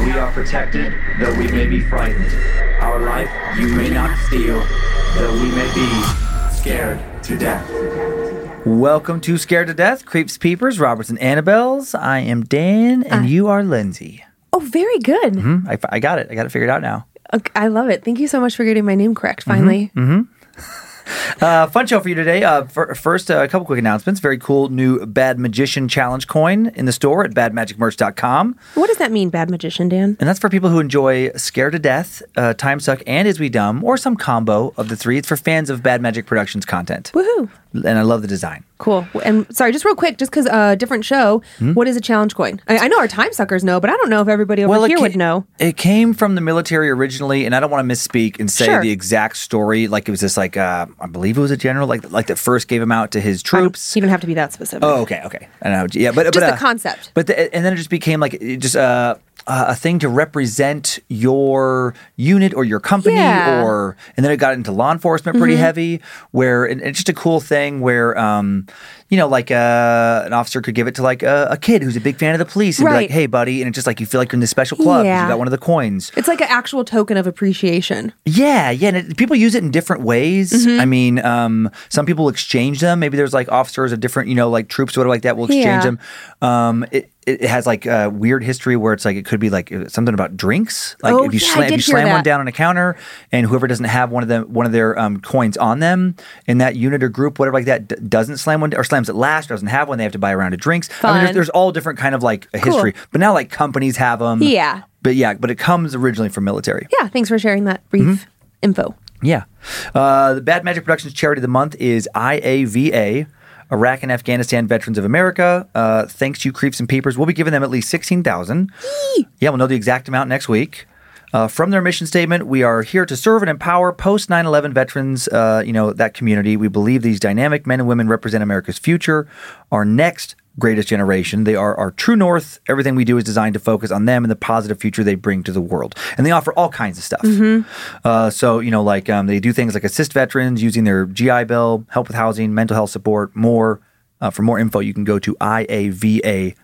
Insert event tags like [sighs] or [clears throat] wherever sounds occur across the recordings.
We are protected, though we may be frightened. Our life you may not steal, though we may be scared to death. Welcome to Scared to Death, Creeps, Peepers, Roberts, and Annabelles. I am Dan, and ah. you are Lindsay. Oh, very good. Hmm, I, I got it. I got it figured out now. Okay, I love it. Thank you so much for getting my name correct mm-hmm. finally. Mm-hmm. Uh, fun show for you today. Uh, fir- first, uh, a couple quick announcements. Very cool new Bad Magician Challenge coin in the store at badmagicmerch.com. What does that mean, bad magician, Dan? And that's for people who enjoy Scared to Death, uh, Time Suck, and Is We Dumb, or some combo of the three. It's for fans of Bad Magic Productions content. Woohoo. And I love the design. Cool. And sorry, just real quick, just because uh, different show, Hmm? what is a challenge coin? I, I know our time suckers know, but I don't know if everybody over it here ca- would know. It came from the military originally, and I don't want to misspeak and say Sure. the exact story. Like it was just like uh, I believe it was a general, like like that first gave him out to his troops. You don't have to be that specific. Oh, okay, okay. I know. Yeah, but Just but, the uh, concept. But the, and then it just became like it just uh, uh, a thing to represent your unit or your company, Yeah. Mm-hmm. or and then it got into law enforcement pretty heavy. Where and it's just a cool thing where um, you know, like uh, an officer could give it to like a, a kid who's a big fan of the police and be Right. like, "Hey, buddy," and it's just like you feel like you're in this special club Yeah. You got one of the coins. It's like an actual token of appreciation. Yeah, yeah. And it, people use it in different ways. Mm-hmm. I mean, um, some people exchange them. Maybe there's like officers of different, you know, like troops or whatever like that will exchange Yeah. them. Um, it, it has like a weird history where it's like it could be like uh, something about drinks. Like Oh, if you yeah, slam, if you slam one down on a counter, and whoever doesn't have one of them, one of their um, coins on them in that unit or group, whatever like that, d- doesn't slam one or slams it last, doesn't have one, they have to buy a round of drinks. I mean, there's, there's all different kind of like a Cool. history. But now like companies have them. Yeah. But yeah, but it comes originally from military. Yeah, thanks for sharing that brief Mm-hmm. info. Yeah. Uh, the Bad Magic Productions charity of the month is IAVA, Iraq and Afghanistan Veterans of America. Uh, thanks to you, Creeps and Peepers. We'll be giving them at least 16000 Yeah, we'll know the exact amount next week. Uh, from their mission statement, we are here to serve and empower post 9 11 veterans, uh, you know, that community. We believe these dynamic men and women represent America's future, our next greatest generation. They are our true north. Everything we do is designed to focus on them and the positive future they bring to the world. And they offer all kinds of stuff. Uh, so, you know, like um, they do things like assist veterans using their GI Bill, help with housing, mental health support, more. Uh, for more info, you can go to iava.org.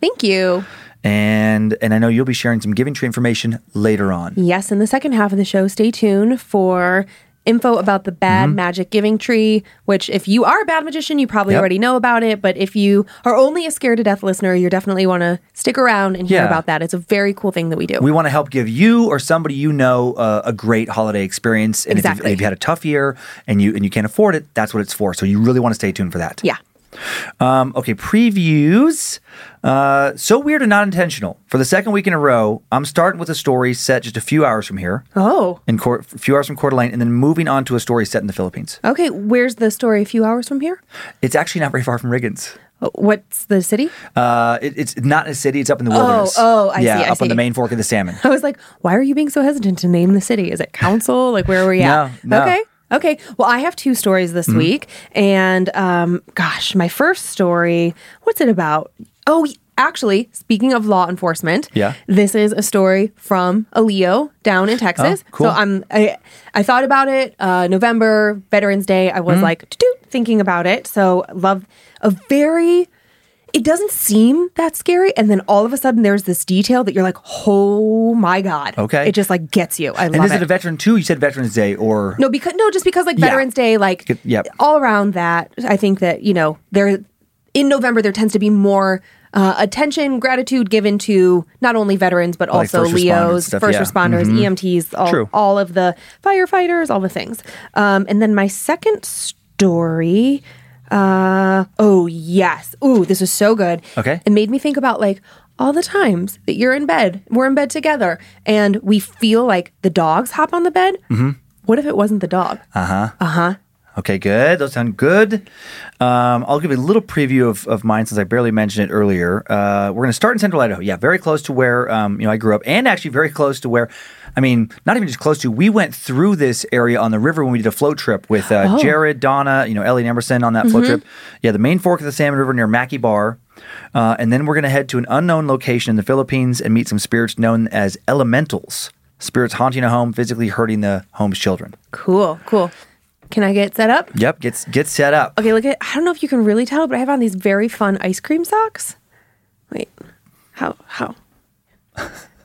Thank you. And and I know you'll be sharing some Giving Tree information later on. Yes, in the second half of the show, stay tuned for info about the Bad Mm-hmm. Magic Giving Tree, which if you are a bad magician, you probably Yep. already know about it. But if you are only a scared to death listener, you definitely want to stick around and hear Yeah. about that. It's a very cool thing that we do. We want to help give you or somebody you know uh, a great holiday experience. And if, Exactly. you've, if you had a tough year and you and you can't afford it, that's what it's for. So you really want to stay tuned for that. yeah. Um, okay, previews. Uh, so weird and not intentional. For the second week in a row, I'm starting with a story set just a few hours from here, Oh, in Coeur- a few hours from Coeur d'Alene, and then moving on to a story set in the Philippines. okay. Where's the story a few hours from here? It's actually not very far from Riggins. Oh, What's the city? Uh, it, it's not a city; it's up in the wilderness. oh, I yeah, see, I up on the main fork of the Salmon. [laughs] I was like, why are you being so hesitant to name the city? Is it council? Like, where are we at? No, no. Okay. Okay. Well, I have two stories this week. And um, gosh, my first story, what's it about? Oh, actually, speaking of law enforcement, Yeah. this is a story from a LEO down in Texas. Oh, cool. So I'm I, I thought about it uh, November Veterans Day. I Mm-hmm. was like thinking about it. So love a very it doesn't seem that scary. And then all of a sudden there's this detail that you're like, oh my God. Okay. It just like gets you. I love it. And love is it. it. a veteran too? You said Veterans Day, or no, because no, just because like Yeah. Veterans Day, like yep. all around that, I think that, you know, there in November there tends to be more uh, attention, gratitude given to not only veterans but Like also first LEOs, stuff, first yeah. responders, EMTs, all, True. all of the firefighters, all the things. Um, and then my second story. Uh, oh yes. Ooh, this is so good. Okay. It made me think about like all the times that you're in bed, we're in bed together, and we feel like the dogs hop on the bed. Mm-hmm. What if it wasn't the dog? Uh huh. Uh huh. Okay, good. Those sound good. Um, I'll give you a little preview of, of mine since I barely mentioned it earlier. Uh, we're going to start in Central Idaho. Yeah, very close to where um, you know I grew up, and actually very close to where, I mean, not even just close to. We went through this area on the river when we did a float trip with uh, Jared, Donna, you know, Ellie and Emerson on that float trip. Yeah, the main fork of the Salmon River near Mackay Bar. Uh, and then we're going to head to an unknown location in the Philippines and meet some spirits known as elementals. Spirits haunting a home, physically hurting the home's children. Cool, cool. Can I get set up? Yep, get get set up. Okay, look at I don't know if you can really tell, but I have on these very fun ice cream socks. Wait. How how?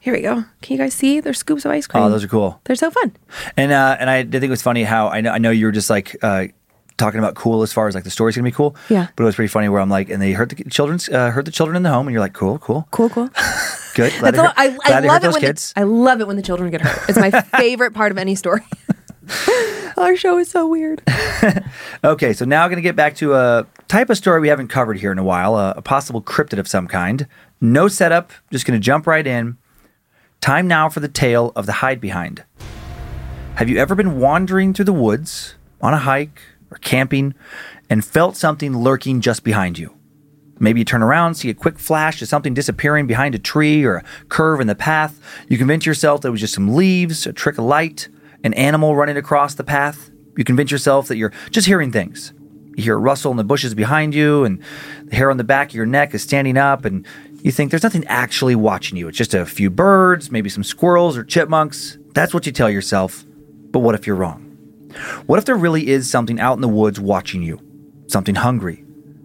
Here we go. Can you guys see? There's scoops of ice cream. Oh, those are cool. They're so fun. And uh, and I did think it was funny how I know I know you were just like uh, talking about cool as far as like the story's gonna be cool. Yeah. But it was pretty funny where I'm like, and they hurt the children's uh, hurt the children in the home, and you're like, cool, cool, Cool, cool. [laughs] good. Glad, That's all, I, I love it when kids. The, I love it when the children get hurt. It's my [laughs] favorite part of any story. [laughs] Our show is so weird. Okay, so now I'm going to get back to a type of story we haven't covered here in a while, a, a possible cryptid of some kind. No setup, just going to jump right in. Time now for the tale of the hide behind. Have you ever been wandering through the woods on a hike or camping and felt something lurking just behind you? Maybe you turn around, see a quick flash of something disappearing behind a tree or a curve in the path. You convince yourself that it was just some leaves, a trick of light, an animal running across the path. You convince yourself that you're just hearing things. You hear a rustle in the bushes behind you, and the hair on the back of your neck is standing up, and you think there's nothing actually watching you. It's just a few birds, maybe some squirrels or chipmunks. That's what you tell yourself. But what if you're wrong? What if there really is something out in the woods watching you? Something hungry,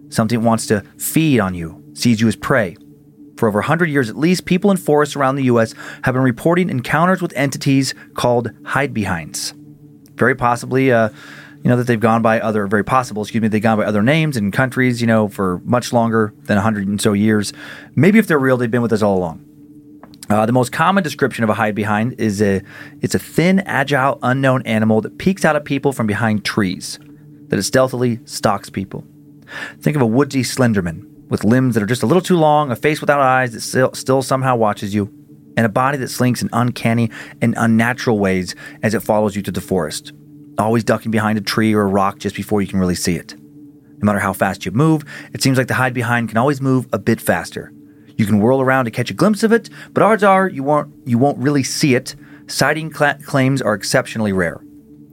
something wants to feed on you, sees you as prey. For over 100 years at least, people in forests around the U.S. have been reporting encounters with entities called hide behinds. Very possibly, uh, you know, that they've gone by other, very possible, excuse me, they've gone by other names in countries, you know, for much longer than 100 and so years. Maybe if they're real, they've been with us all along. Uh, the most common description of a hide behind is a it's a thin, agile, unknown animal that peeks out at people from behind trees, that it stealthily stalks people. Think of a woodsy slenderman with limbs that are just a little too long, a face without eyes that still, still somehow watches you, and a body that slinks in uncanny and unnatural ways as it follows you through the forest, always ducking behind a tree or a rock just before you can really see it. No matter how fast you move, it seems like the hide behind can always move a bit faster. You can whirl around to catch a glimpse of it, but odds are you won't you won't really see it. Sighting cla claims are exceptionally rare.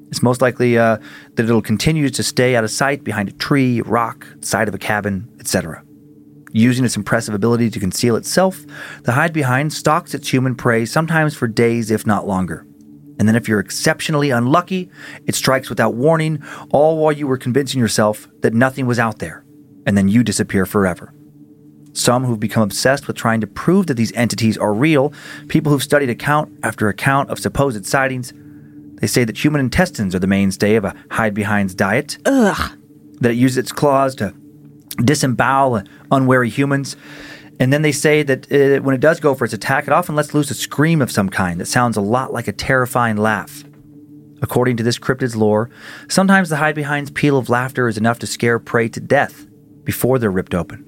It's most likely uh, that it'll continue to stay out of sight behind a tree, rock, side of a cabin, etc. Using its impressive ability to conceal itself, the hide behind stalks its human prey sometimes for days, if not longer. And then, if you're exceptionally unlucky, it strikes without warning, all while you were convincing yourself that nothing was out there, and then you disappear forever. Some who've become obsessed with trying to prove that these entities are real, people who've studied account after account of supposed sightings, they say that human intestines are the mainstay of a hide behind's diet. Ugh. That it uses its claws to disembowel unwary humans. And then they say that uh, when it does go for its attack, it often lets loose a scream of some kind that sounds a lot like a terrifying laugh. According to this cryptid's lore, sometimes the hide behind's peal of laughter is enough to scare prey to death before they're ripped open.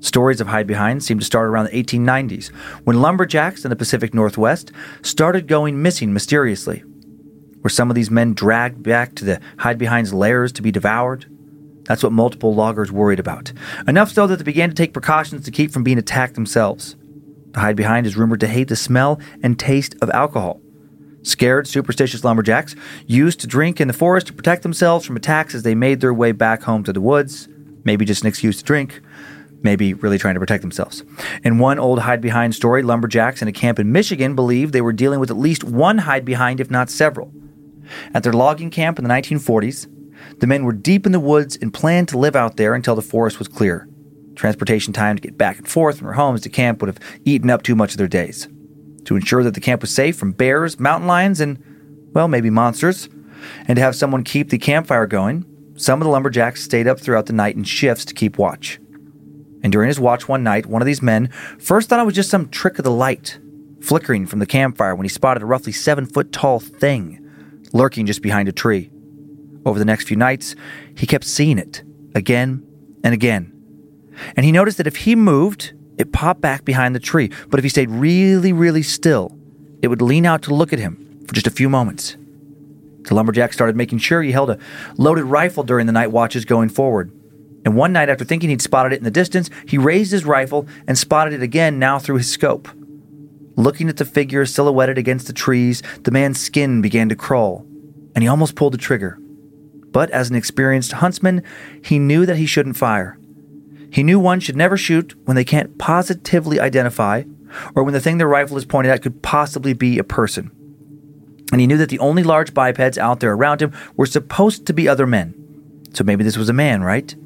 Stories of hide behind seem to start around the 1890s when lumberjacks in the Pacific Northwest started going missing mysteriously. Were some of these men dragged back to the hide behind's lairs to be devoured? That's what multiple loggers worried about. Enough so that they began to take precautions to keep from being attacked themselves. The hide behind is rumored to hate the smell and taste of alcohol. Scared, superstitious lumberjacks used to drink in the forest to protect themselves from attacks as they made their way back home to the woods. Maybe just an excuse to drink, maybe really trying to protect themselves. In one old hide behind story, lumberjacks in a camp in Michigan believed they were dealing with at least one hide behind, if not several. At their logging camp in the 1940s, the men were deep in the woods and planned to live out there until the forest was clear. Transportation time to get back and forth from their homes to camp would have eaten up too much of their days. To ensure that the camp was safe from bears, mountain lions, and, well, maybe monsters, and to have someone keep the campfire going, some of the lumberjacks stayed up throughout the night in shifts to keep watch. And during his watch one night, one of these men first thought it was just some trick of the light flickering from the campfire when he spotted a roughly seven foot tall thing lurking just behind a tree. Over the next few nights, he kept seeing it again and again. And he noticed that if he moved, it popped back behind the tree. But if he stayed really, really still, it would lean out to look at him for just a few moments. The lumberjack started making sure he held a loaded rifle during the night watches going forward. And one night, after thinking he'd spotted it in the distance, he raised his rifle and spotted it again, now through his scope. Looking at the figure silhouetted against the trees, the man's skin began to crawl, and he almost pulled the trigger. But as an experienced huntsman, he knew that he shouldn't fire. He knew one should never shoot when they can't positively identify, or when the thing their rifle is pointed at could possibly be a person. And he knew that the only large bipeds out there around him were supposed to be other men. So maybe this was a man, right?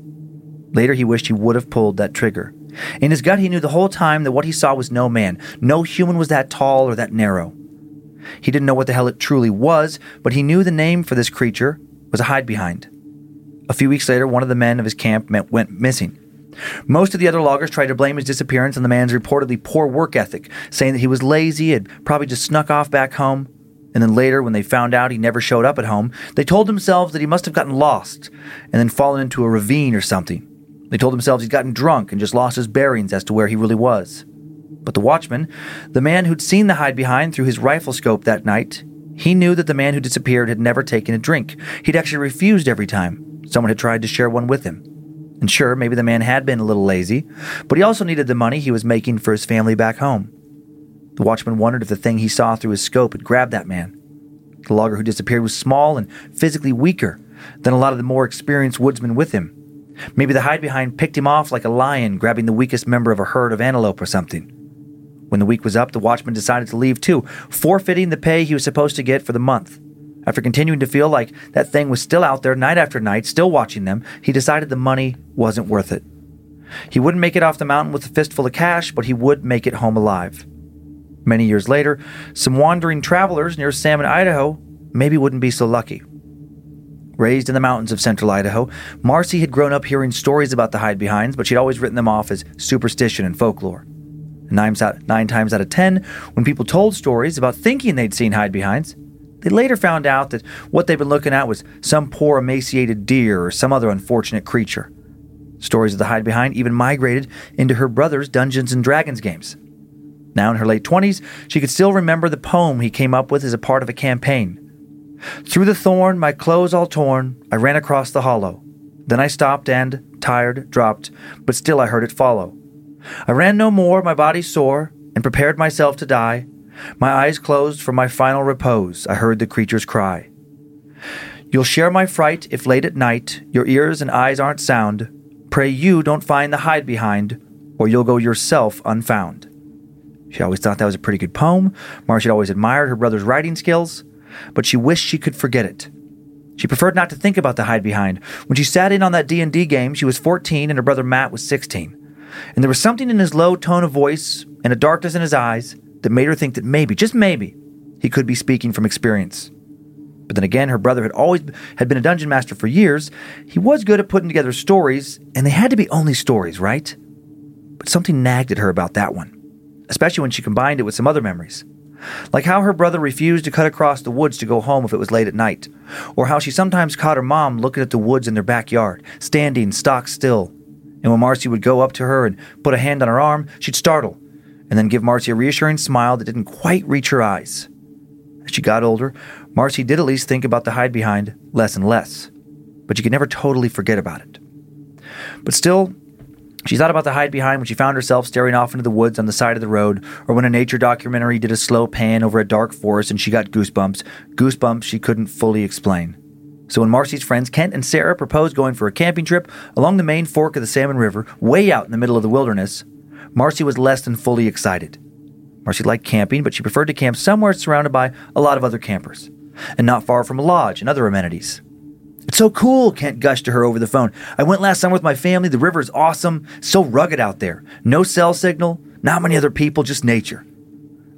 Later, he wished he would have pulled that trigger. In his gut, he knew the whole time that what he saw was no man. No human was that tall or that narrow. He didn't know what the hell it truly was, but he knew the name for this creature was a hide behind. A few weeks later, one of the men of his camp went missing. Most of the other loggers tried to blame his disappearance on the man's reportedly poor work ethic, saying that he was lazy, had probably just snuck off back home. And then later, when they found out he never showed up at home, they told themselves that he must have gotten lost and then fallen into a ravine or something. They told themselves he'd gotten drunk and just lost his bearings as to where he really was. But the watchman, the man who'd seen the hide behind through his rifle scope that night, he knew that the man who disappeared had never taken a drink. He'd actually refused every time someone had tried to share one with him. And sure, maybe the man had been a little lazy, but he also needed the money he was making for his family back home. The watchman wondered if the thing he saw through his scope had grabbed that man. The logger who disappeared was small and physically weaker than a lot of the more experienced woodsmen with him. Maybe the hide behind picked him off like a lion grabbing the weakest member of a herd of antelope or something. When the week was up, the watchman decided to leave too, forfeiting the pay he was supposed to get for the month. After continuing to feel like that thing was still out there night after night, still watching them, he decided the money wasn't worth it. He wouldn't make it off the mountain with a fistful of cash, but he would make it home alive. Many years later, some wandering travelers near Salmon, Idaho, maybe wouldn't be so lucky. Raised in the mountains of central Idaho, Marcy had grown up hearing stories about the hide behinds, but she'd always written them off as superstition and folklore. Nine, nine times out of ten, when people told stories about thinking they'd seen hide behinds, they later found out that what they'd been looking at was some poor emaciated deer or some other unfortunate creature. Stories of the hide behind even migrated into her brother's Dungeons and Dragons games. Now in her late 20s, she could still remember the poem he came up with as a part of a campaign. Through the thorn, my clothes all torn, I ran across the hollow. Then I stopped and, tired, dropped, but still I heard it follow. I ran no more, my body sore, and prepared myself to die. My eyes closed for my final repose, I heard the creature's cry. You'll share my fright if late at night your ears and eyes aren't sound. Pray you don't find the hide behind, or you'll go yourself unfound. She always thought that was a pretty good poem. Marcy had always admired her brother's writing skills but she wished she could forget it. She preferred not to think about the hide behind. When she sat in on that D&D game, she was 14 and her brother Matt was 16. And there was something in his low tone of voice and a darkness in his eyes that made her think that maybe, just maybe, he could be speaking from experience. But then again, her brother had always had been a dungeon master for years. He was good at putting together stories, and they had to be only stories, right? But something nagged at her about that one, especially when she combined it with some other memories. Like how her brother refused to cut across the woods to go home if it was late at night, or how she sometimes caught her mom looking at the woods in their backyard, standing stock still. And when Marcy would go up to her and put a hand on her arm, she'd startle, and then give Marcy a reassuring smile that didn't quite reach her eyes. As she got older, Marcy did at least think about the hide behind less and less, but she could never totally forget about it. But still, she thought about the hide behind when she found herself staring off into the woods on the side of the road, or when a nature documentary did a slow pan over a dark forest and she got goosebumps, goosebumps she couldn't fully explain. So when Marcy's friends Kent and Sarah proposed going for a camping trip along the main fork of the Salmon River, way out in the middle of the wilderness, Marcy was less than fully excited. Marcy liked camping, but she preferred to camp somewhere surrounded by a lot of other campers, and not far from a lodge and other amenities. It's so cool, Kent gushed to her over the phone. I went last summer with my family. The river is awesome. So rugged out there. No cell signal, not many other people, just nature.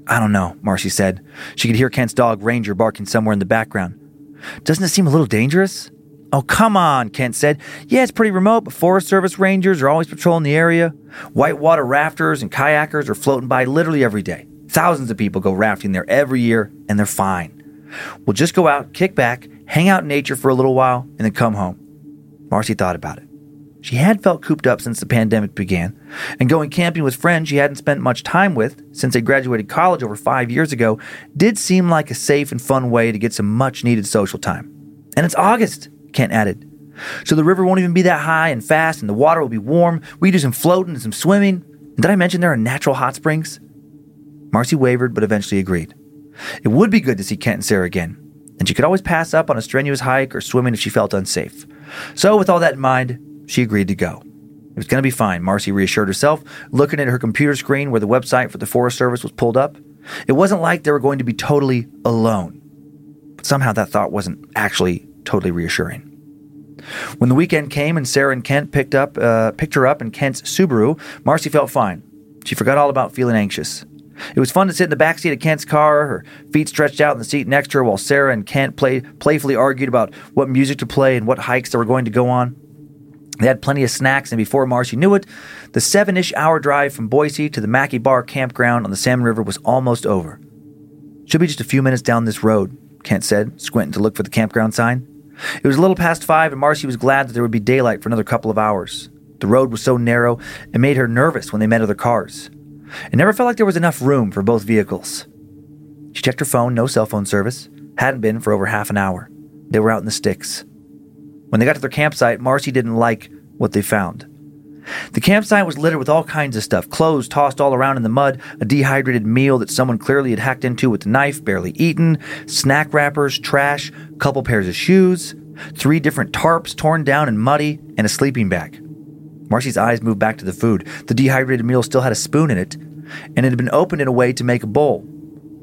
I don't know, Marcy said. She could hear Kent's dog Ranger barking somewhere in the background. Doesn't it seem a little dangerous? Oh, come on, Kent said. Yeah, it's pretty remote, but Forest Service rangers are always patrolling the area. Whitewater rafters and kayakers are floating by literally every day. Thousands of people go rafting there every year, and they're fine. We'll just go out, kick back, hang out in nature for a little while, and then come home. Marcy thought about it. She had felt cooped up since the pandemic began, and going camping with friends she hadn't spent much time with since they graduated college over five years ago did seem like a safe and fun way to get some much needed social time. And it's August, Kent added. So the river won't even be that high and fast, and the water will be warm. We do some floating and some swimming. And did I mention there are natural hot springs? Marcy wavered, but eventually agreed. It would be good to see Kent and Sarah again, and she could always pass up on a strenuous hike or swimming if she felt unsafe. So, with all that in mind, she agreed to go. It was going to be fine, Marcy reassured herself, looking at her computer screen where the website for the Forest Service was pulled up. It wasn't like they were going to be totally alone. But somehow that thought wasn't actually totally reassuring. When the weekend came and Sarah and Kent picked up uh, picked her up in Kent's Subaru, Marcy felt fine. She forgot all about feeling anxious. It was fun to sit in the back seat of Kent's car, her feet stretched out in the seat next to her, while Sarah and Kent played, playfully argued about what music to play and what hikes they were going to go on. They had plenty of snacks, and before Marcy knew it, the seven ish hour drive from Boise to the Mackay Bar campground on the Salmon River was almost over. Should be just a few minutes down this road, Kent said, squinting to look for the campground sign. It was a little past five, and Marcy was glad that there would be daylight for another couple of hours. The road was so narrow, it made her nervous when they met other cars. It never felt like there was enough room for both vehicles. She checked her phone, no cell phone service. Hadn't been for over half an hour. They were out in the sticks. When they got to their campsite, Marcy didn't like what they found. The campsite was littered with all kinds of stuff clothes tossed all around in the mud, a dehydrated meal that someone clearly had hacked into with a knife, barely eaten, snack wrappers, trash, a couple pairs of shoes, three different tarps torn down and muddy, and a sleeping bag. Marcy's eyes moved back to the food. The dehydrated meal still had a spoon in it, and it had been opened in a way to make a bowl.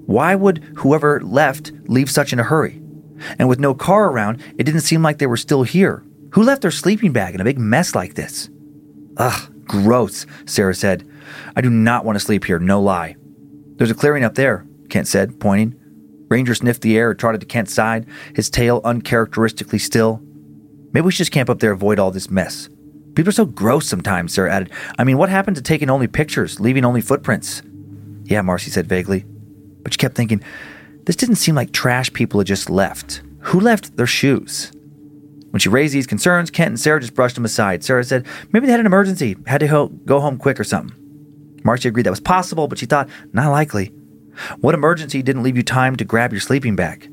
Why would whoever left leave such in a hurry? And with no car around, it didn't seem like they were still here. Who left their sleeping bag in a big mess like this? Ugh, gross, Sarah said. I do not want to sleep here, no lie. There's a clearing up there, Kent said, pointing. Ranger sniffed the air and trotted to Kent's side, his tail uncharacteristically still. Maybe we should just camp up there avoid all this mess. People are so gross sometimes, Sarah added. I mean, what happened to taking only pictures, leaving only footprints? Yeah, Marcy said vaguely. But she kept thinking, this didn't seem like trash people had just left. Who left their shoes? When she raised these concerns, Kent and Sarah just brushed them aside. Sarah said maybe they had an emergency, had to go home quick or something. Marcy agreed that was possible, but she thought, not likely. What emergency didn't leave you time to grab your sleeping bag?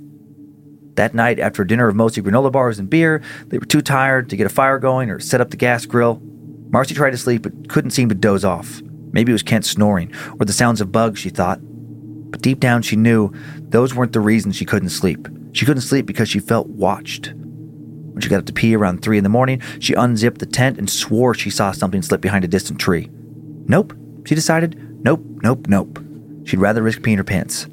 That night, after a dinner of mostly granola bars and beer, they were too tired to get a fire going or set up the gas grill. Marcy tried to sleep but couldn't seem to doze off. Maybe it was Kent snoring or the sounds of bugs, she thought. But deep down, she knew those weren't the reasons she couldn't sleep. She couldn't sleep because she felt watched. When she got up to pee around 3 in the morning, she unzipped the tent and swore she saw something slip behind a distant tree. Nope, she decided. Nope, nope, nope. She'd rather risk peeing her pants.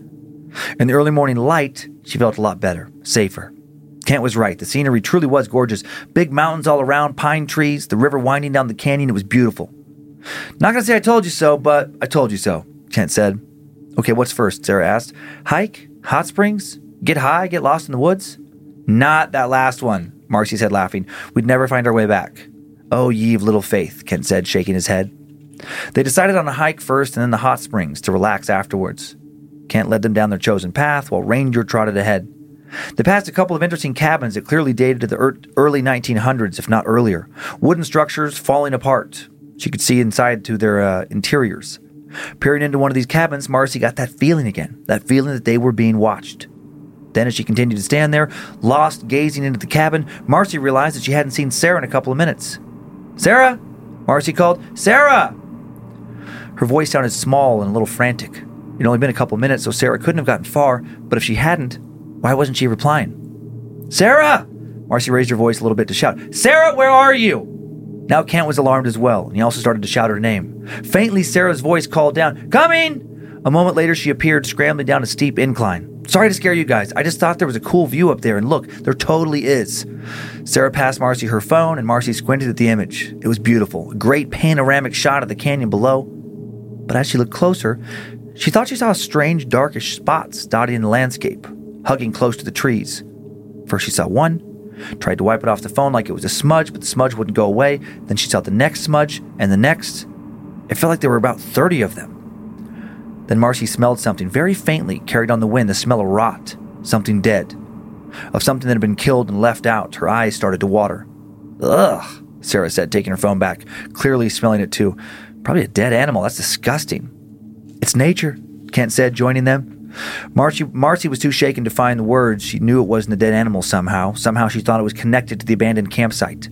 In the early morning light, she felt a lot better, safer. Kent was right. The scenery truly was gorgeous. Big mountains all around, pine trees, the river winding down the canyon. It was beautiful. Not gonna say I told you so, but I told you so, Kent said. Okay, what's first? Sarah asked. Hike? Hot springs? Get high? Get lost in the woods? Not that last one, Marcy said, laughing. We'd never find our way back. Oh, ye of little faith, Kent said, shaking his head. They decided on a hike first and then the hot springs to relax afterwards. Kent led them down their chosen path while Ranger trotted ahead. They passed a couple of interesting cabins that clearly dated to the early 1900s, if not earlier. Wooden structures falling apart. She could see inside to their uh, interiors. Peering into one of these cabins, Marcy got that feeling again that feeling that they were being watched. Then, as she continued to stand there, lost gazing into the cabin, Marcy realized that she hadn't seen Sarah in a couple of minutes. Sarah! Marcy called, Sarah! Her voice sounded small and a little frantic. It had only been a couple of minutes, so Sarah couldn't have gotten far, but if she hadn't, why wasn't she replying? Sarah! Marcy raised her voice a little bit to shout, Sarah, where are you? Now Kent was alarmed as well, and he also started to shout her name. Faintly, Sarah's voice called down, Coming! A moment later, she appeared scrambling down a steep incline. Sorry to scare you guys. I just thought there was a cool view up there, and look, there totally is. Sarah passed Marcy her phone, and Marcy squinted at the image. It was beautiful, a great panoramic shot of the canyon below. But as she looked closer, she thought she saw strange darkish spots dotting the landscape, hugging close to the trees. First, she saw one, tried to wipe it off the phone like it was a smudge, but the smudge wouldn't go away. Then she saw the next smudge, and the next. It felt like there were about 30 of them. Then Marcy smelled something very faintly, carried on the wind, the smell of rot, something dead, of something that had been killed and left out. Her eyes started to water. Ugh, Sarah said, taking her phone back, clearly smelling it too. Probably a dead animal. That's disgusting. It's nature, Kent said, joining them. Marcy, Marcy was too shaken to find the words. She knew it wasn't a dead animal somehow. Somehow she thought it was connected to the abandoned campsite.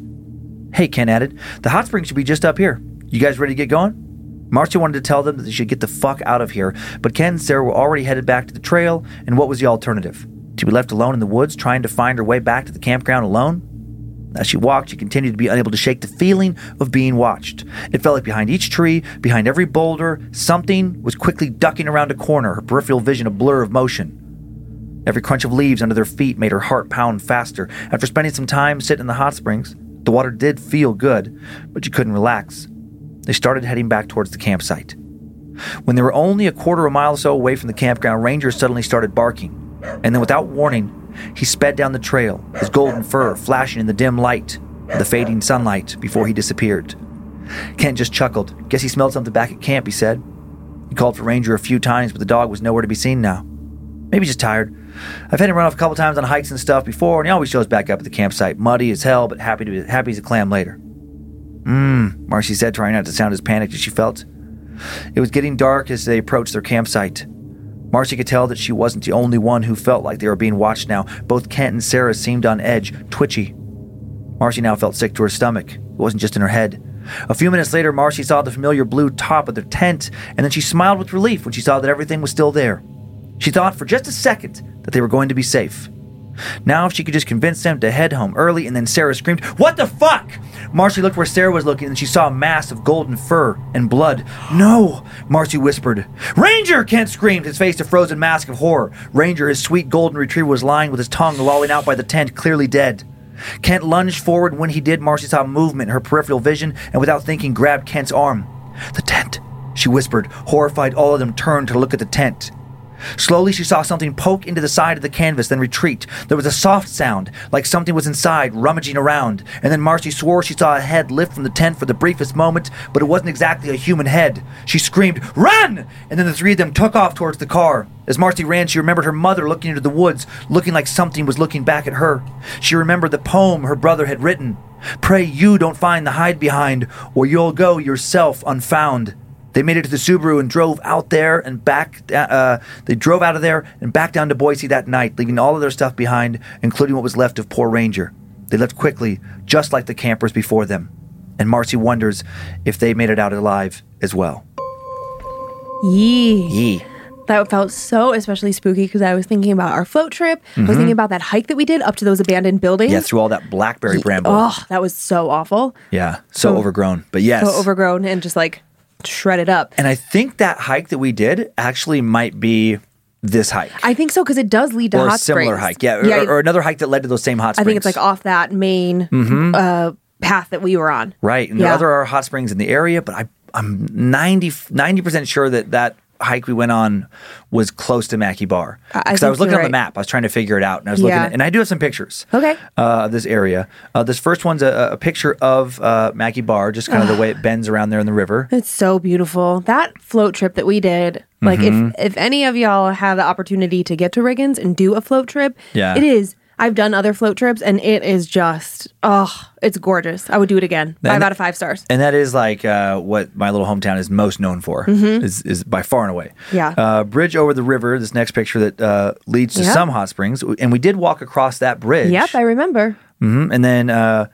Hey, Kent added, the hot spring should be just up here. You guys ready to get going? Marcy wanted to tell them that they should get the fuck out of here, but Kent and Sarah were already headed back to the trail, and what was the alternative? To be left alone in the woods trying to find her way back to the campground alone? As she walked, she continued to be unable to shake the feeling of being watched. It felt like behind each tree, behind every boulder, something was quickly ducking around a corner, her peripheral vision a blur of motion. Every crunch of leaves under their feet made her heart pound faster. After spending some time sitting in the hot springs, the water did feel good, but she couldn't relax. They started heading back towards the campsite. When they were only a quarter of a mile or so away from the campground, Ranger suddenly started barking. And then, without warning, he sped down the trail, his golden fur flashing in the dim light of the fading sunlight before he disappeared. Kent just chuckled. Guess he smelled something back at camp, he said. He called for Ranger a few times, but the dog was nowhere to be seen now. Maybe just tired. I've had him run off a couple times on hikes and stuff before, and he always shows back up at the campsite, muddy as hell, but happy to be, happy as a clam later. Mmm, Marcy said, trying not to sound as panicked as she felt. It was getting dark as they approached their campsite. Marcy could tell that she wasn't the only one who felt like they were being watched now. Both Kent and Sarah seemed on edge, twitchy. Marcy now felt sick to her stomach. It wasn't just in her head. A few minutes later, Marcy saw the familiar blue top of their tent, and then she smiled with relief when she saw that everything was still there. She thought for just a second that they were going to be safe. Now, if she could just convince them to head home early, and then Sarah screamed, What the fuck? Marcy looked where Sarah was looking, and she saw a mass of golden fur and blood. No, Marcy whispered. Ranger! Kent screamed, his face a frozen mask of horror. Ranger, his sweet golden retriever, was lying with his tongue lolling out by the tent, clearly dead. Kent lunged forward. When he did, Marcy saw movement in her peripheral vision, and without thinking, grabbed Kent's arm. The tent, she whispered. Horrified, all of them turned to look at the tent. Slowly, she saw something poke into the side of the canvas, then retreat. There was a soft sound, like something was inside, rummaging around. And then Marcy swore she saw a head lift from the tent for the briefest moment, but it wasn't exactly a human head. She screamed, Run! And then the three of them took off towards the car. As Marcy ran, she remembered her mother looking into the woods, looking like something was looking back at her. She remembered the poem her brother had written Pray you don't find the hide behind, or you'll go yourself unfound. They made it to the Subaru and drove out there and back. Uh, they drove out of there and back down to Boise that night, leaving all of their stuff behind, including what was left of poor Ranger. They left quickly, just like the campers before them. And Marcy wonders if they made it out alive as well. Yee. Yee. That felt so especially spooky because I was thinking about our float trip. I was thinking about that hike that we did up to those abandoned buildings. Yeah, through all that blackberry bramble. Oh, that was so awful. Yeah, so So- overgrown. But yes. So overgrown and just like shredded up. and I think that hike that we did actually might be this hike. I think so because it does lead to hot springs. or a similar springs. hike. Yeah, or, or another hike that led to those same hot springs. I think it's like off that main uh, path that we were on. Right. And there are other hot springs in the area, but I, I'm 90, 90% sure that that hike we went on was close to Mackay Bar. I- I Because I, was looking you're on the map. I was trying to figure it out. And I was looking at, and I do have some pictures. Okay. Uh, of this area. Uh, this first one's a, a picture of uh, Mackey Bar, just kind of the way it bends around there in the river. It's so beautiful. That float trip that we did, like Mm-hmm. if if any of y'all have the opportunity to get to Riggins and do a float trip, Yeah. it is. I've done other float trips and it is just oh, it's gorgeous. I would do it again. Five And- out of five stars. And that is like uh, what my little hometown is most known for, is, is by far and away. Mm-hmm. Yeah. Uh, bridge over the river, this next picture that uh, leads to Yep. some hot springs. And we did walk across that bridge. Yep, I remember. hmm And then, uh,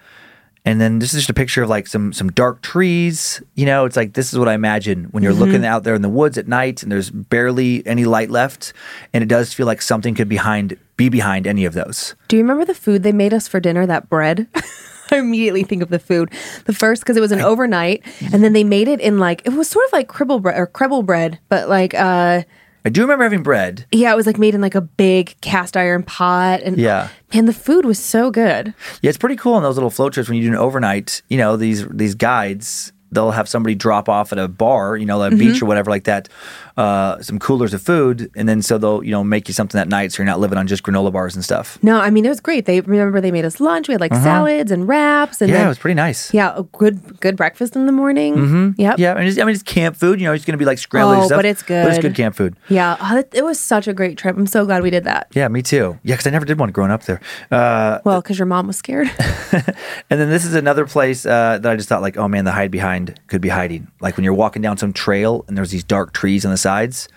and then this is just a picture of like some some dark trees. You know, it's like this is what I imagine when you're Mm-hmm. looking out there in the woods at night, and there's barely any light left, and it does feel like something could be behind be behind any of those. Do you remember the food they made us for dinner? That bread. [laughs] I immediately think of the food. The first because it was an overnight, and then they made it in like it was sort of like cribble bread or cribble bread, but like uh I do remember having bread. yeah, it was like made in like a big cast iron pot, and Yeah. man, the food was so good. Yeah, it's pretty cool on those little float trips when you do an overnight. You know, these these guides they'll have somebody drop off at a bar, you know, a Mm-hmm. beach or whatever like that, uh, some coolers of food, and then so they'll you know make you something that night, so you're not living on just granola bars and stuff. No, I mean it was great. They remember they made us lunch. We had like salads and wraps and Uh-huh. Yeah, then, it was pretty nice. yeah, a good good breakfast in the morning. Mm-hmm. Yep. Yeah, I mean, it's, I mean, it's camp food. You know, it's going to be like scrambled Oh, stuff, but it's good. But it's good. camp food. Yeah, oh, it, it was such a great trip. I'm so glad we did that. Yeah, me too. Yeah, because I never did one growing up there. Uh, Well, because your mom was scared. [laughs] and then this is another place uh, that I just thought like, oh man, the hide behind could be hiding. Like when you're walking down some trail and there's these dark trees on the sides.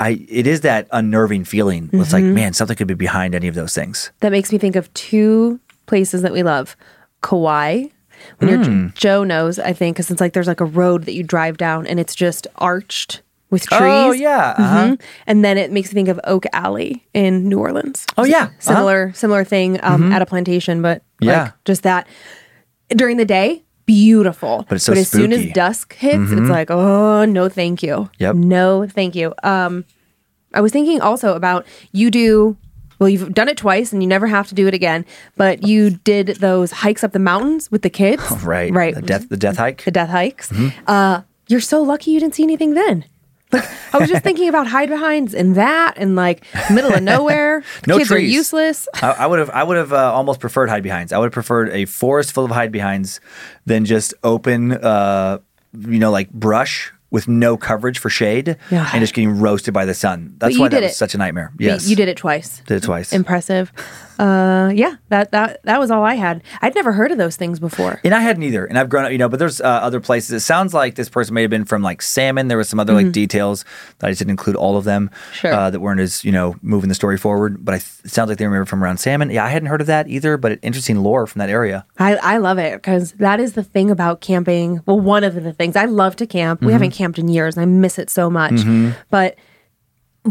I it is that unnerving feeling. It's like, man, something could be behind any of those things. that makes me think of two places that we love Kauai. When Hmm. you're Joe knows, I think, because it's like there's like a road that you drive down and it's just arched with trees. Oh yeah. Uh-huh. Mhm. And then it makes me think of Oak Alley in New Orleans. Oh, yeah. Uh-huh. similar similar thing um, at a plantation, but Yeah. like just that during the day, beautiful. But it's so as soon as dusk hits, it's like, oh no, thank you. Yep. No, thank you. Um, I was thinking also about you do. Well, you've done it twice, and you never have to do it again. But you did those hikes up the mountains with the kids, [laughs] Right. Right. The death the death hike. the death hikes. Mm-hmm. Uh, you're so lucky you didn't see anything then. Like [laughs] I was just thinking about hide behinds and that, and like middle of nowhere. No [laughs] kids are trees. useless. [laughs] I, I would have I would have uh, almost preferred hide behinds. I would have preferred a forest full of hide behinds than just open, uh, you know, like brush with no coverage for shade Yeah. and just getting roasted by the sun. That's why that did was such a nightmare. Yes, you did it twice. Did it twice. Impressive. Uh, yeah, that that that was all I had. I'd never heard of those things before. And I hadn't either. And I've grown up, you know, but there's uh, other places. It sounds like this person may have been from like salmon. There was some other like details that I just didn't include all of them Mm-hmm. Sure. uh, that weren't as, you know, moving the story forward. But I it sounds like they remember from around salmon. Yeah, I hadn't heard of that either, but interesting lore from that area. I, I love it because that is the thing about camping. Well, one of the things I love to camp. We haven't camped in years and I miss it so much. But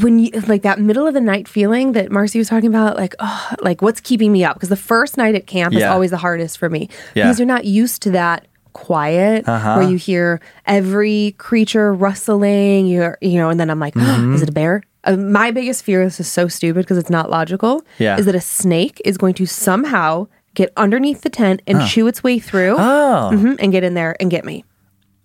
when you like that middle of the night feeling that Marcy was talking about, like, oh, like what's keeping me up? Because the first night at camp is always the hardest for me Yeah. because you're not used to that quiet where you hear every creature rustling you're you know and then i'm like is it a bear uh, my biggest fear this is so stupid because it's not logical Yeah. is that a snake is going to somehow get underneath the tent and chew its way through Oh. mhm, and get in there and get me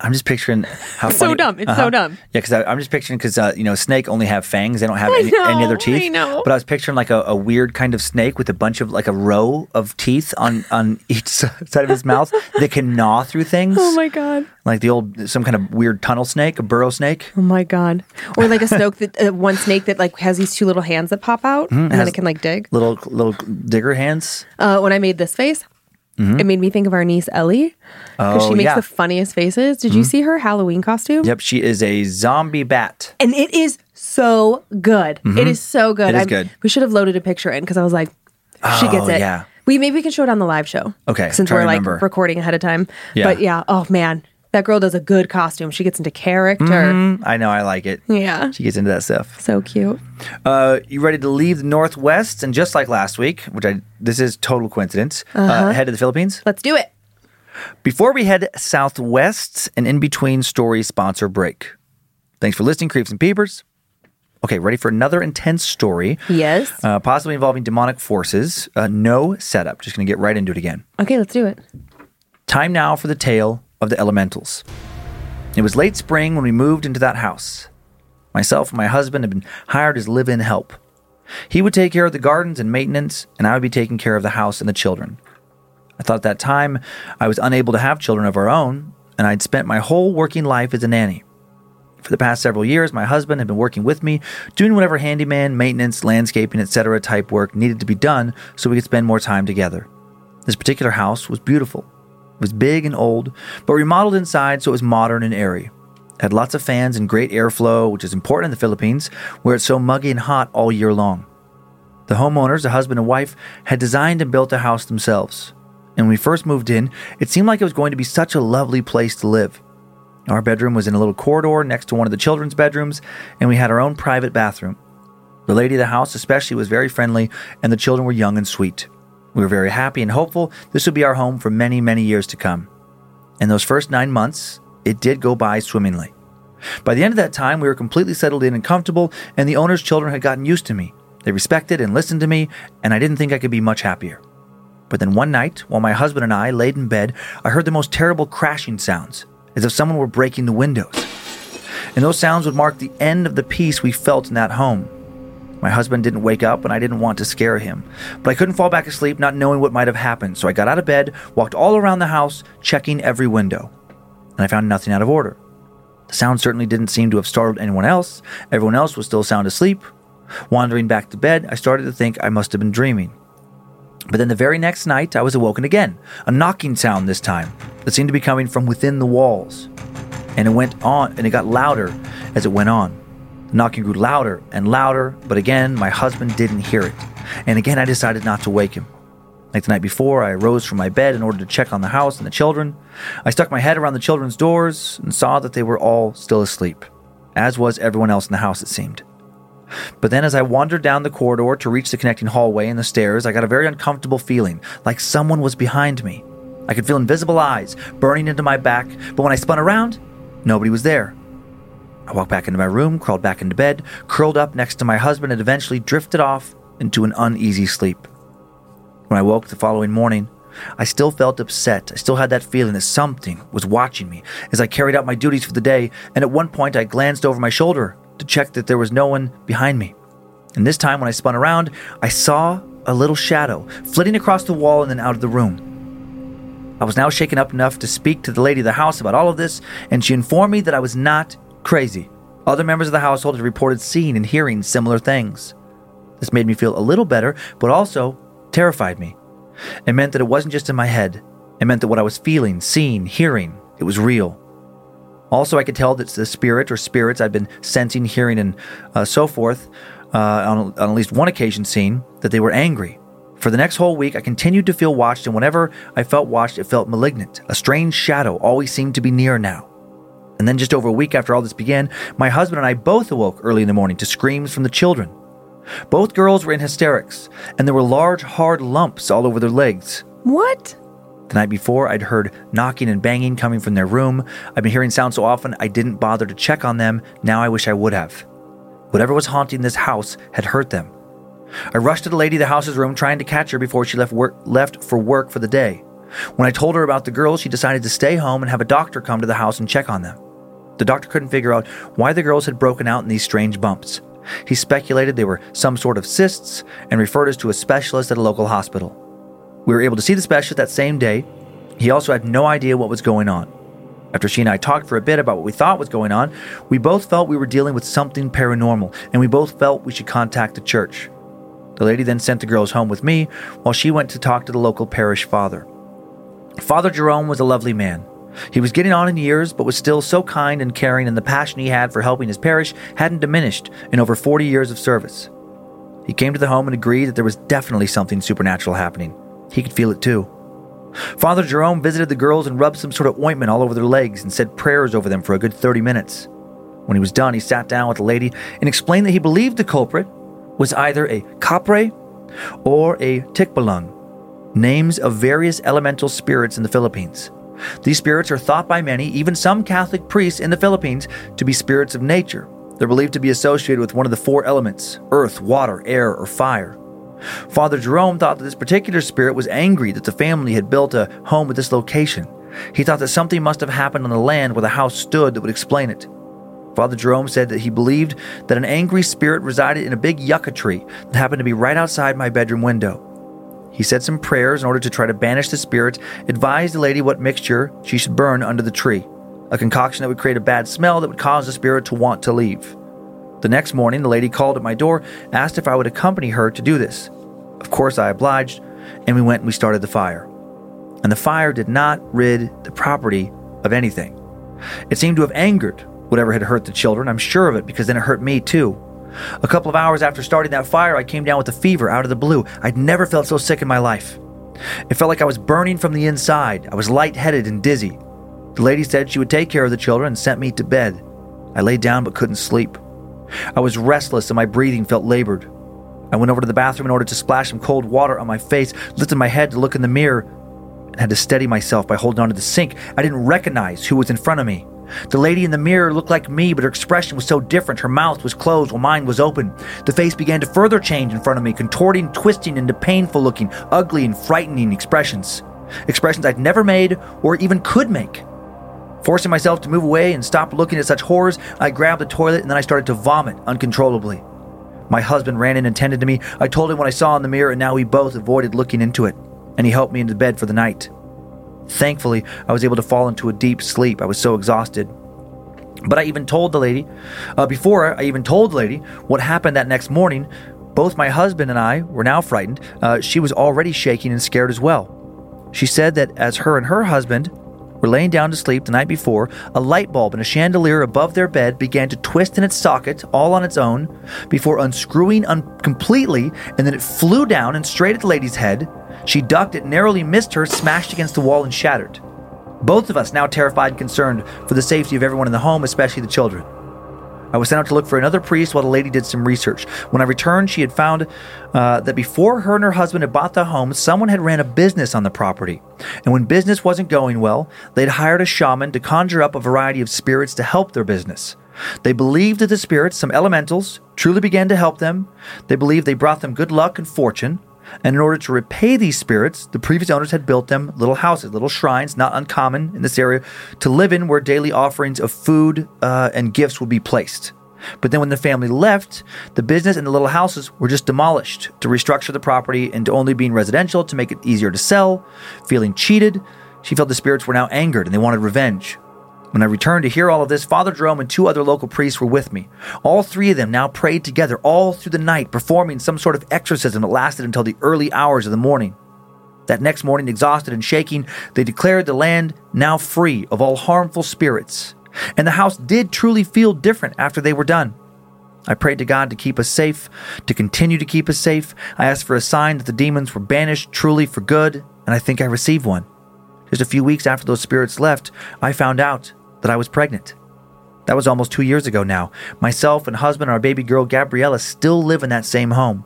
I'm just picturing how It's so funny- dumb. It's so dumb. Yeah, because I'm just picturing because uh, you know snake only have fangs; they don't have any, any other teeth. I know. But I was picturing like a, a weird kind of snake with a bunch of like a row of teeth on on each [laughs] side of his mouth [laughs] that can gnaw through things. oh my god Like the old some kind of weird tunnel snake, a burrow snake. oh my god or like a [laughs] snake that uh, one snake that like has these two little hands that pop out and then it can like dig Little little digger hands. uh, when i made this face it made me think of our niece ellie because Mm-hmm. Oh, she makes yeah. Mm-hmm. the funniest faces did you see her halloween costume Yep, she is a zombie bat. and it is so good. It is so good. Mm-hmm. It is I'm- good. We should have loaded a picture in because I was like, she gets Oh, it. yeah. We maybe we can show it on the live show. Okay, since we're like remember. recording ahead of time. Yeah. But yeah, oh man, that girl does a good costume. She gets into character. Mm, I know, I like it. Yeah, She gets into that stuff. so cute. Uh, you ready to leave the Northwest? And just like last week, which I this is total coincidence, Uh-huh. uh, head to the Philippines. Let's do it. Before we head southwest, an in between story sponsor break. Thanks for listening, Creeps and Peepers. Okay, ready for another intense story, Yes. uh, possibly involving demonic forces. Uh, no setup. Just going to get right into it again. okay, let's do it. Time now for the tale of the elementals. It was late spring when we moved into that house. Myself and my husband had been hired as live in help. He would take care of the gardens and maintenance, and I would be taking care of the house and the children. I thought at that time I was unable to have children of our own, and I'd spent my whole working life as a nanny. For the past several years, my husband had been working with me, doing whatever handyman, maintenance, landscaping, etc. type work needed to be done so we could spend more time together. This particular house was beautiful. It was big and old, but remodeled inside so it was modern and airy. It had lots of fans and great airflow, which is important in the Philippines, where it's so muggy and hot all year long. The homeowners, a husband and wife, had designed and built the house themselves. And when we first moved in, it seemed like it was going to be such a lovely place to live. Our bedroom was in a little corridor next to one of the children's bedrooms, and we had our own private bathroom. The lady of the house, especially, was very friendly, and the children were young and sweet. We were very happy and hopeful this would be our home for many, many years to come. In those first nine months, it did go by swimmingly. By the end of that time, we were completely settled in and comfortable, and the owner's children had gotten used to me. They respected and listened to me, and I didn't think I could be much happier. But then one night, while my husband and I laid in bed, I heard the most terrible crashing sounds, as if someone were breaking the windows. and those sounds would mark the end of the peace we felt in that home. My husband didn't wake up, and I didn't want to scare him. But I couldn't fall back asleep not knowing what might have happened, so I got out of bed, walked all around the house, checking every window. And I found nothing out of order. The sound certainly didn't seem to have startled anyone else. Everyone else was still sound asleep. Wandering back to bed, I started to think I must have been dreaming. But then the very next night, I was awoken again, a knocking sound this time that seemed to be coming from within the walls. And it went on, and it got louder as it went on. Knocking grew louder and louder, but again, my husband didn't hear it. And again, I decided not to wake him. Like the night before, I arose from my bed in order to check on the house and the children. I stuck my head around the children's doors and saw that they were all still asleep, as was everyone else in the house, it seemed. But then, as I wandered down the corridor to reach the connecting hallway and the stairs, I got a very uncomfortable feeling, like someone was behind me. I could feel invisible eyes burning into my back, but when I spun around, nobody was there. I walked back into my room, crawled back into bed, curled up next to my husband, and eventually drifted off into an uneasy sleep. When I woke the following morning, I still felt upset. I still had that feeling that something was watching me as I carried out my duties for the day, and at one point I glanced over my shoulder to check that there was no one behind me. And this time, when I spun around, I saw a little shadow flitting across the wall and then out of the room. I was now shaken up enough to speak to the lady of the house about all of this, and she informed me that I was not Crazy. Other members of the household had reported seeing and hearing similar things. This made me feel a little better, but also terrified me. It meant that it wasn't just in my head. It meant that what I was feeling, seeing, hearing, it was real. Also, I could tell that the spirit or spirits I'd been sensing, hearing, and uh, so forth uh, on, on at least one occasion seen that they were angry. For the next whole week, I continued to feel watched, and whenever I felt watched, it felt malignant. A strange shadow always seemed to be near now. And then, just over a week after all this began, my husband and I both awoke early in the morning to screams from the children. Both girls were in hysterics, and there were large, hard lumps all over their legs. What? The night before, I'd heard knocking and banging coming from their room. I'd been hearing sounds so often I didn't bother to check on them. Now I wish I would have. Whatever was haunting this house had hurt them. I rushed to the lady of the house's room, trying to catch her before she left, work, left for work for the day. When I told her about the girls, she decided to stay home and have a doctor come to the house and check on them. The doctor couldn't figure out why the girls had broken out in these strange bumps. He speculated they were some sort of cysts and referred us to a specialist at a local hospital. We were able to see the specialist that same day. He also had no idea what was going on. After she and I talked for a bit about what we thought was going on, we both felt we were dealing with something paranormal, and we both felt we should contact the church. The lady then sent the girls home with me while she went to talk to the local parish father. Father Jerome was a lovely man. He was getting on in years, but was still so kind and caring, and the passion he had for helping his parish hadn't diminished in over 40 years of service. He came to the home and agreed that there was definitely something supernatural happening. He could feel it too. Father Jerome visited the girls and rubbed some sort of ointment all over their legs and said prayers over them for a good 30 minutes. When he was done, he sat down with the lady and explained that he believed the culprit was either a kapre or a tikbalang, names of various elemental spirits in the Philippines. These spirits are thought by many, even some Catholic priests in the Philippines, to be spirits of nature. They're believed to be associated with one of the four elements earth, water, air, or fire. Father Jerome thought that this particular spirit was angry that the family had built a home at this location. He thought that something must have happened on the land where the house stood that would explain it. Father Jerome said that he believed that an angry spirit resided in a big yucca tree that happened to be right outside my bedroom window. He said some prayers in order to try to banish the spirit, advised the lady what mixture she should burn under the tree, a concoction that would create a bad smell that would cause the spirit to want to leave. The next morning, the lady called at my door, asked if I would accompany her to do this. Of course, I obliged, and we went and we started the fire. And the fire did not rid the property of anything. It seemed to have angered whatever had hurt the children. I'm sure of it because then it hurt me too. A couple of hours after starting that fire, I came down with a fever out of the blue. I'd never felt so sick in my life. It felt like I was burning from the inside. I was lightheaded and dizzy. The lady said she would take care of the children and sent me to bed. I lay down but couldn't sleep. I was restless and my breathing felt labored. I went over to the bathroom in order to splash some cold water on my face, lifted my head to look in the mirror, and had to steady myself by holding onto the sink. I didn't recognize who was in front of me. The lady in the mirror looked like me, but her expression was so different. Her mouth was closed while mine was open. The face began to further change in front of me, contorting, twisting into painful looking, ugly, and frightening expressions. Expressions I'd never made or even could make. Forcing myself to move away and stop looking at such horrors, I grabbed the toilet and then I started to vomit uncontrollably. My husband ran in and tended to me. I told him what I saw in the mirror, and now we both avoided looking into it, and he helped me into bed for the night. Thankfully, I was able to fall into a deep sleep. I was so exhausted. But I even told the lady, uh, before I even told the lady what happened that next morning, both my husband and I were now frightened. Uh, she was already shaking and scared as well. She said that as her and her husband were laying down to sleep the night before, a light bulb in a chandelier above their bed began to twist in its socket all on its own before unscrewing un- completely, and then it flew down and straight at the lady's head. She ducked, it narrowly missed her, smashed against the wall, and shattered. Both of us now terrified and concerned for the safety of everyone in the home, especially the children. I was sent out to look for another priest while the lady did some research. When I returned, she had found uh, that before her and her husband had bought the home, someone had ran a business on the property. And when business wasn't going well, they'd hired a shaman to conjure up a variety of spirits to help their business. They believed that the spirits, some elementals, truly began to help them. They believed they brought them good luck and fortune. And in order to repay these spirits, the previous owners had built them little houses, little shrines, not uncommon in this area, to live in where daily offerings of food uh, and gifts would be placed. But then when the family left, the business and the little houses were just demolished to restructure the property into only being residential to make it easier to sell. Feeling cheated, she felt the spirits were now angered and they wanted revenge. When I returned to hear all of this, Father Jerome and two other local priests were with me. All three of them now prayed together all through the night, performing some sort of exorcism that lasted until the early hours of the morning. That next morning, exhausted and shaking, they declared the land now free of all harmful spirits. And the house did truly feel different after they were done. I prayed to God to keep us safe, to continue to keep us safe. I asked for a sign that the demons were banished truly for good, and I think I received one. Just a few weeks after those spirits left, I found out that I was pregnant. That was almost two years ago now. Myself and husband and our baby girl Gabriella still live in that same home.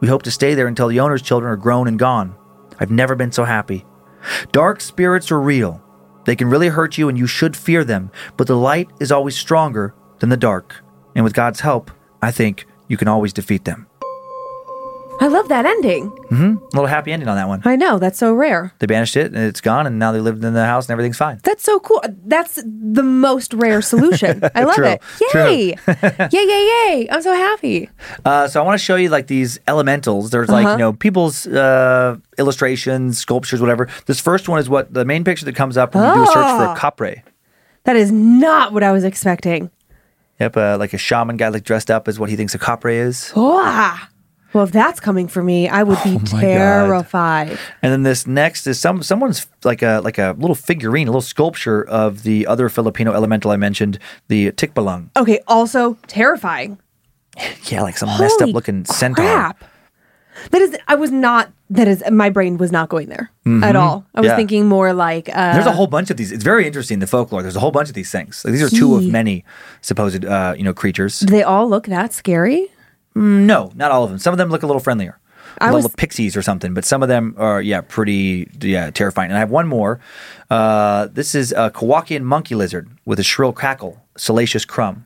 We hope to stay there until the owner's children are grown and gone. I've never been so happy. Dark spirits are real. They can really hurt you and you should fear them, but the light is always stronger than the dark. And with God's help, I think you can always defeat them. I love that ending. Mm-hmm. A little happy ending on that one. I know that's so rare. They banished it and it's gone, and now they live in the house and everything's fine. That's so cool. That's the most rare solution. [laughs] I love True. it. Yay! [laughs] yay! Yay! Yay! I'm so happy. Uh, so I want to show you like these elementals. There's like Uh-huh. you know people's uh, illustrations, sculptures, whatever. This first one is what the main picture that comes up when you do a search for a Ah. kapre. That is not what I was expecting. Yep, uh, like a shaman guy like dressed up as what he thinks a kapre is. Ah. Well, if that's coming for me, I would be [laughs] Oh my God. terrified. And then this next is some someone's like a like a little figurine, a little sculpture of the other Filipino elemental I mentioned, the tikbalang. Okay. Also terrifying. [laughs] Yeah, like some messed up Holy looking centaur. Crap. That is. I was not. That is. My brain was not going there at all. I was Mm-hmm. Yeah. thinking more like. Uh, There's a whole bunch of these. It's very interesting the folklore. There's a whole bunch of these things. Like, these are two of many supposed uh, you know creatures. Do they all look that scary? No, not all of them. Some of them look a little friendlier. I little was- pixies or something, but some of them are yeah, pretty yeah, terrifying. And I have one more. Uh, this is a Kowakian monkey lizard with a shrill crackle, salacious crumb.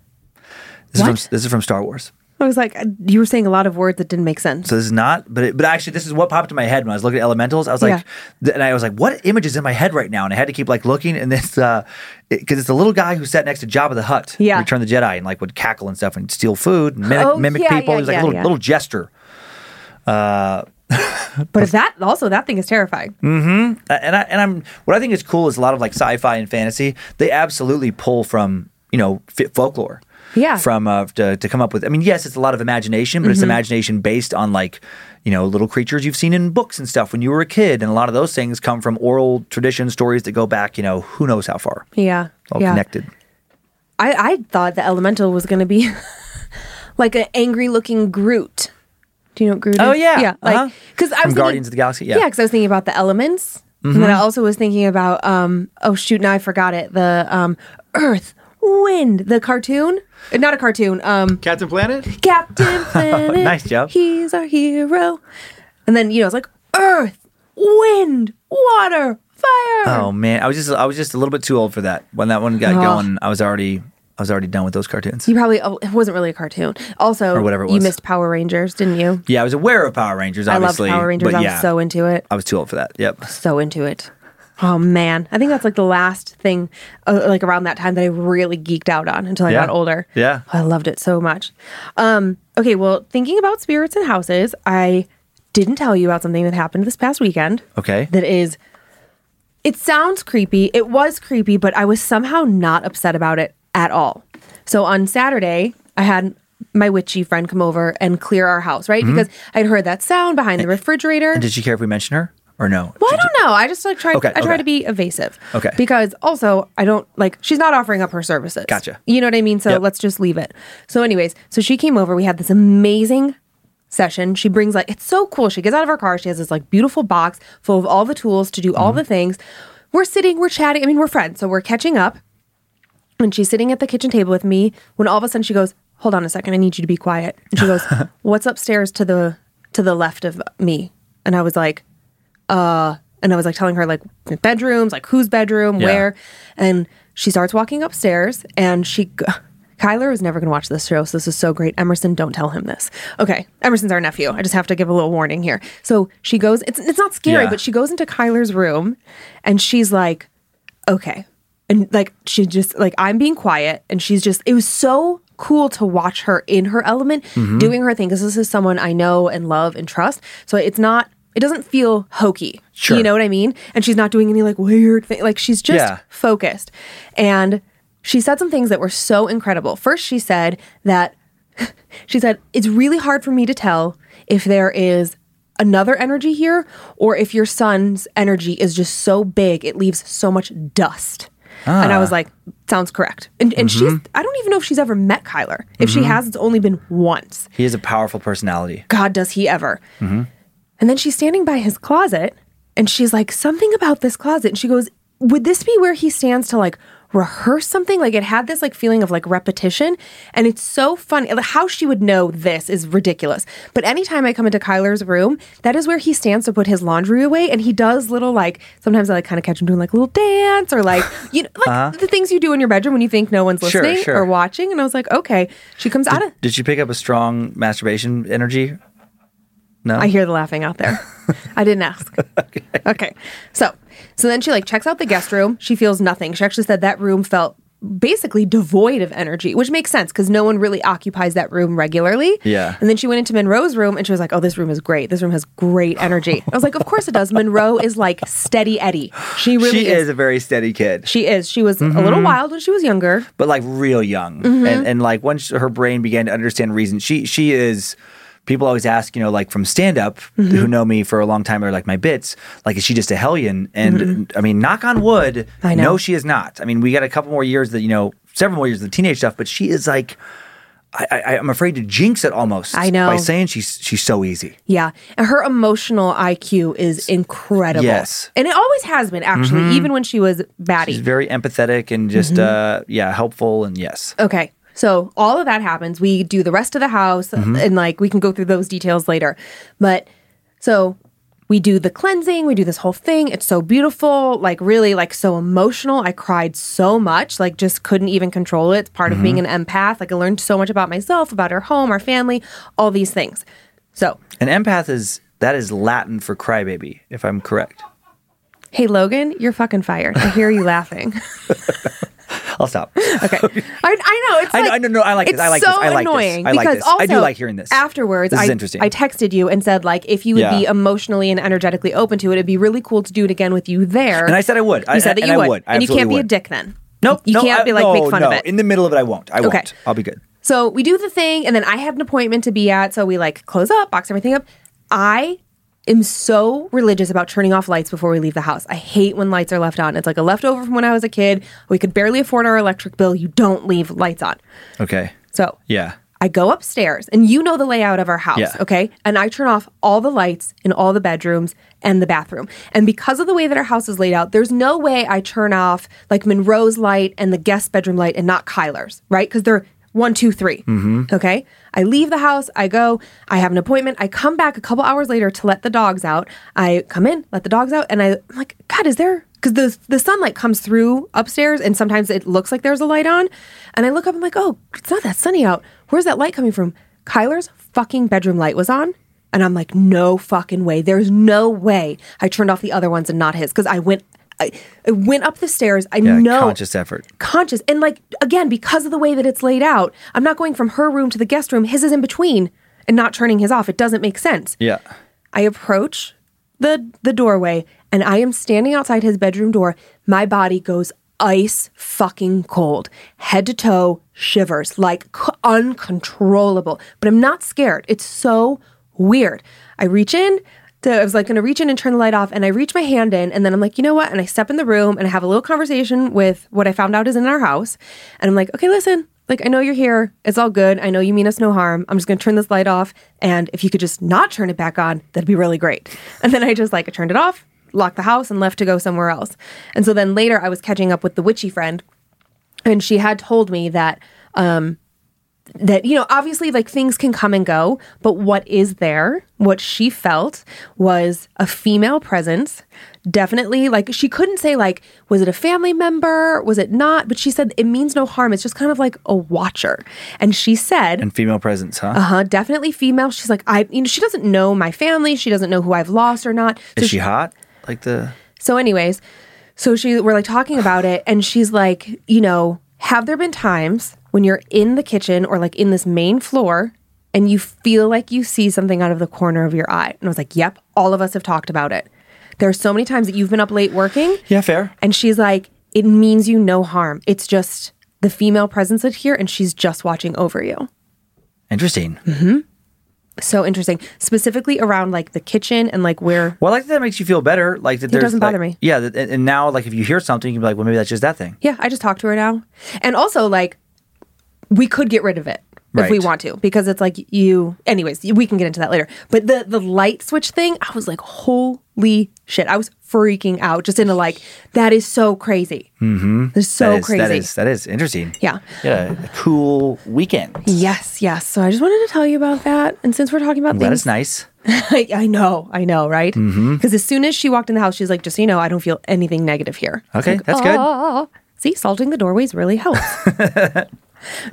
This is What? from this is from Star Wars. I was like, you were saying a lot of words that didn't make sense. So this is not, but it, but actually, this is what popped in my head when I was looking at elementals. I was like, th- and I was like, what image is in my head right now? And I had to keep like looking, and this because it's the little guy who sat next to Jabba the Hutt, Yeah. Return the Jedi, and like would cackle and stuff and steal food, and mimic, Oh, mimic yeah, people. yeah, He was like yeah, a little yeah. little jester. [laughs] But if that also that thing is terrifying. Uh, and I and I'm what I think is cool is a lot of like sci-fi and fantasy. They absolutely pull from you know folklore. Yeah. From uh, to, to come up with. I mean, yes, it's a lot of imagination, but Mm-hmm. it's imagination based on like you know little creatures you've seen in books and stuff when you were a kid, and a lot of those things come from oral tradition stories that go back you know who knows how far. Yeah. All yeah. connected. I, I thought the elemental was going to be [laughs] like an angry looking Groot. Do you know what Groot Is? Oh, yeah. Yeah. Like, Uh-huh. because I From was Guardians thinking, of the Galaxy, yeah. Mm-hmm. Yeah. Because I was thinking about the elements. And then I also was thinking about, um, oh, shoot, now I forgot it. The um, Earth, Wind, the cartoon. Uh, Not a cartoon. Um, Captain Planet? Captain [laughs] Planet. Nice, job. He's our hero. And then, you know, it's like Earth, Wind, Water, Fire. Oh man, I was just I was just a little bit too old for that. When that one got Oh. going, I was already I was already done with those cartoons. You probably, oh, it wasn't really a cartoon. Also, Or whatever you missed Power Rangers, didn't you? Yeah, I was aware of Power Rangers. I loved Obviously, Power Rangers. But I yeah, was so into it. I was too old for that. Yep. So into it. Oh man, I think that's like the last thing, uh, like around that time that I really geeked out on until I Yeah. got older. Yeah. I loved it so much. Um, okay, well, thinking about spirits and houses, I didn't tell you about something that happened this past weekend. Okay. That is, it sounds creepy. It was creepy, but I was somehow not upset about it at all. So on Saturday, I had my witchy friend come over and clear our house, right? Because I'd heard that sound behind the refrigerator. Mm-hmm. And did she care if we mention her or no? Well, I don't know. I just like try. Okay, I try okay. to be evasive. Okay. Because also, I don't like. She's not offering up her services. Gotcha. You know what I mean? So Yep. let's just leave it. So, anyways, so she came over. We had this amazing session. She brings like it's so cool. She gets out of her car. She has this like beautiful box full of all the tools to do Mm-hmm. all the things. We're sitting. We're chatting. I mean, we're friends, so we're catching up. And she's sitting at the kitchen table with me when all of a sudden she goes, "Hold on a second. I need you to be quiet." And she goes, [laughs] "What's upstairs to the to the left of me?" And I was like and I was like telling her like bedrooms, like whose bedroom, Yeah. where, and she starts walking upstairs, and she. [sighs] Kyler is never going to watch this show, so this is so great. Emerson, don't tell him this. Okay, Emerson's our nephew. I just have to give a little warning here. So she goes. It's it's not scary, Yeah. but she goes into Kyler's room, and she's like, okay, and like she just like I'm being quiet, and she's just. It was so cool to watch her in her element, Mm-hmm. doing her thing, because this is someone I know and love and trust. So it's not. It doesn't feel hokey. Sure. You know what I mean? And she's not doing any like weird thing. Like she's just Yeah. focused. And she said some things that were so incredible. First, she said that [laughs] she said, It's really hard for me to tell if there is another energy here or if your son's energy is just so big it leaves so much dust. And I was ah. like, sounds correct. And and she's mm-hmm. I don't even know if she's ever met Kyler. If she mm-hmm. has, it's only been once. He is a powerful personality. God, does he ever. Mm-hmm. And then she's standing by his closet and she's like, something about this closet. And she goes, would this be where he stands to like rehearse something? Like it had this like feeling of like repetition. And it's so funny. How she would know this is ridiculous. But anytime I come into Kyler's room, that is where he stands to put his laundry away. And he does little like, sometimes I like kind of catch him doing like a little dance or like, [laughs] you know, like the things you do in your bedroom when you think no one's Uh-huh. Sure, listening sure. or watching. And I was like, okay. She comes out of, Did she pick up a strong masturbation energy? No. I hear the laughing out there. [laughs] I didn't ask. okay. So, so then she like checks out the guest room. She feels nothing. She actually said that room felt basically devoid of energy, which makes sense because no one really occupies that room regularly. Yeah. And then she went into Monroe's room and she was like, "Oh, this room is great. This room has great energy." I was like, "Of course it does." Monroe is like steady Eddie. She really she is a very steady kid, She is. She was a little wild when she was younger. but like real young. Mm-hmm. And and like once her brain began to understand reason, she she is. People always ask, you know, like from stand up, Mm-hmm. who know me for a long time or like my bits, like, is she just a hellion? And I mean, knock on wood, Mm-hmm. I know. no, she is not. I mean, we got a couple more years that, you know, several more years of the teenage stuff, but she is like, I, I, I'm afraid to jinx it almost. I know. By saying she's she's so easy. Yeah. And her emotional IQ is incredible. Yes. Mm-hmm. And it always has been, actually, even when she was batty. She's very empathetic and just, Mm-hmm. uh, yeah, helpful. And yes. Okay. So all of that happens. We do the rest of the house mm-hmm. and like we can go through those details later. But so we do the cleansing, we do this whole thing. It's so beautiful, like really like so emotional. I cried so much, like just couldn't even control it. It's part of being mm-hmm. an empath. Like I learned so much about myself, about our home, our family, all these things. So, An empath is, that is Latin for crybaby, if I'm correct. Hey Logan, you're fucking fired. I hear you laughing. [laughs] I'll stop. Okay. I, I know. It's I know- like, I know- no, I like this. I like so this. I like this. annoying I like this. also I do like hearing this. Afterwards, This is I, interesting. I texted you and said like if you would Yeah. be emotionally and energetically open to it, it'd be really cool to do it again with you there. And I said I would. You I- said that you I would, would. And you can't absolutely be a dick then. Nope. you no, can't be like no, make fun no. of it. In the middle of it, I won't. I Okay. won't. I'll be good. So we do the thing, and then I have an appointment to be at. So we like close up, box everything up. I am so religious about turning off lights before we leave the house. I hate when lights are left on. It's like a leftover from when I was a kid. We could barely afford our electric bill. You don't leave lights on. Okay. So Yeah. I go upstairs, and you know the layout of our house, Yeah. okay? And I turn off all the lights in all the bedrooms and the bathroom. And because of the way that our house is laid out, there's no way I turn off like Monroe's light and the guest bedroom light and not Kyler's, right? Because they're one, two, three. Mm-hmm. Okay. I leave the house. I go. I have an appointment. I come back a couple hours later to let the dogs out. I come in, let the dogs out, and I, I'm like, God, is there? Because the the sunlight comes through upstairs, and sometimes it looks like there's a light on. And I look up. I'm like, oh, it's not that sunny out. Where's that light coming from? Kyler's fucking bedroom light was on. And I'm like, no fucking way. There's no way I turned off the other ones and not his. Because I went I, I went up the stairs. I Yeah, know. conscious effort. conscious. And like again because of the way that it's laid out i'm not going from her room to the guest room. His is in between and not turning his off. It doesn't make sense. Yeah. i approach the the doorway and i am standing outside his bedroom door. My body goes ice fucking cold. Head to toe shivers like c- uncontrollable. But i'm not scared. It's so weird. I reach in to, I was like going to reach in and turn the light off, and I reach my hand in, and then I'm like, you know what? And I step in the room and I have a little conversation with what I found out is in our house, and I'm like, okay, listen, like I know you're here, it's all good. I know you mean us no harm. I'm just going to turn this light off, and if you could just not turn it back on, that'd be really great. And then I just like I turned it off, locked the house, and left to go somewhere else. And so then later, I was catching up with the witchy friend, and she had told me that um, that you know obviously like things can come and go but what is there what she felt was a female presence. Definitely like she couldn't say like was it a family member? Was it not? But she said it means no harm. It's just kind of like a watcher. And she said And female presence, huh? uh-huh definitely female. She's like i you know she doesn't know my family. She doesn't know who i've lost or not. So Is she hot? Like the so, anyways, so she we're like talking about it, and she's like, you know, have there been times when you're in the kitchen or like in this main floor and you feel like you see something out of the corner of your eye? And I was like, yep, all of us have talked about it. There are so many times that you've been up late working, Yeah, fair. and she's like, it means you no harm. It's just the female presence is here, and she's just watching over you. Interesting. Mm-hmm. So interesting, specifically around like the kitchen and like where Well, I like that, that makes you feel better. Like that. There's, doesn't bother like- me. Yeah, and and now like if you hear something, you can be like, well, maybe that's just that thing. Yeah, I just talked to her now. And also, like, we could get rid of it if we want to because it's like you. Anyways, we can get into that later. But the the light switch thing, I was like, holy shit! I was freaking out just into like that is so crazy. Mm-hmm. It's so That is, crazy. That is that is interesting. Yeah. Yeah, a cool weekend. Yes, yes. So I just wanted to tell you about that. And since we're talking about That things, is nice. I, [laughs] I know, I know, right? Because Mm-hmm. as soon as she walked in the house, she's like, just so you know, I don't feel anything negative here. Okay, like, that's good. "Ah." See, salting the doorways really helps. [laughs]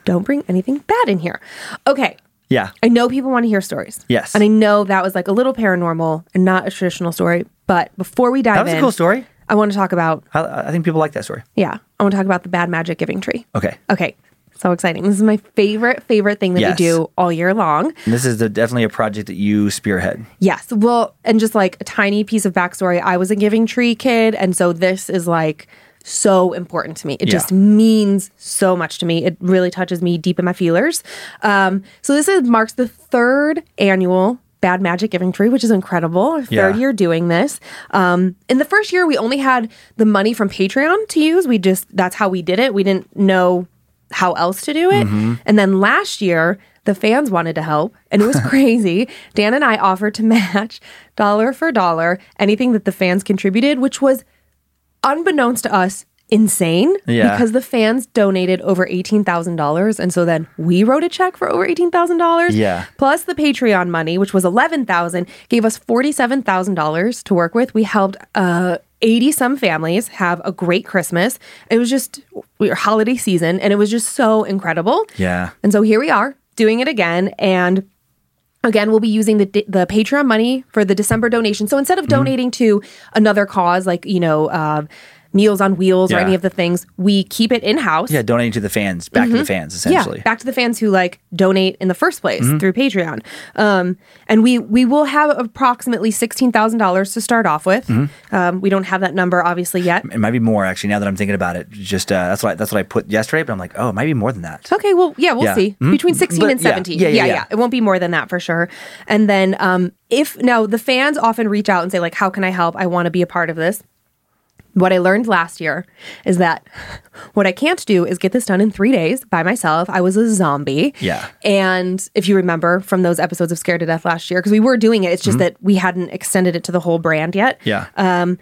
don't bring anything bad in here. Okay. Yeah. I know people want to hear stories. Yes. And I know that was like a little paranormal and not a traditional story. But before we dive That was in, a cool story. I want to talk about, I, I think people like that story. yeah, I want to talk about the bad magic giving tree. Okay. Okay. So exciting. This is my favorite, favorite thing that Yes. we do all year long. And this is the, definitely a project that you spearhead. Yes. Well, and just like a tiny piece of backstory, I was a Giving Tree kid. And so this is like so important to me. It Yeah. just means so much to me. It really touches me deep in my feelers. Um, so this is marks the third annual Bad Magic Giving Tree, which is incredible. Third Yeah. year doing this. Um, in the first year, we only had the money from Patreon to use. We just, that's how we did it. We didn't know how else to do it. And then last year, the fans wanted to help, and it was [laughs] crazy. Dan and I offered to [laughs] match dollar for dollar anything that the fans contributed, which was unbeknownst to us insane Yeah. because the fans donated over $18,000 and so then we wrote a check for over $18,000 Yeah. plus the Patreon money which was 11,000 gave us $47,000 to work with we helped uh 80 some families have a great Christmas it was just we were holiday season and it was just so incredible Yeah. and so here we are doing it again. And again, we'll be using the the Patreon money for the December donation. So instead of Mm-hmm. donating to another cause like you know uh, Meals on Wheels or Yeah. any of the things, we keep it in house. Yeah, donating to the fans, back to the fans, essentially. Mm-hmm. Yeah, back to the fans who like donate in the first place Mm-hmm. through Patreon. Um, and we we will have approximately sixteen thousand dollars to start off with. Mm-hmm. Um, we don't have that number obviously yet. It might be more actually. Now that I'm thinking about it, just uh, that's what I, that's what I put yesterday. But I'm like, oh, it might be more than that. Okay, well, yeah, we'll Yeah. see. Mhm. Between 16 But and yeah, 17. yeah, Yeah yeah, yeah, yeah. It won't be more than that for sure. And then um if now the fans often reach out and say like how can I help? I want to be a part of this. What I learned last year is that [laughs] what I can't do is get this done in 3 days by myself. I was a zombie. Yeah. And if you remember from those episodes of Scared to Death last year because we were doing it, it's just Mm-hmm. that we hadn't extended it to the whole brand yet Yeah. Um,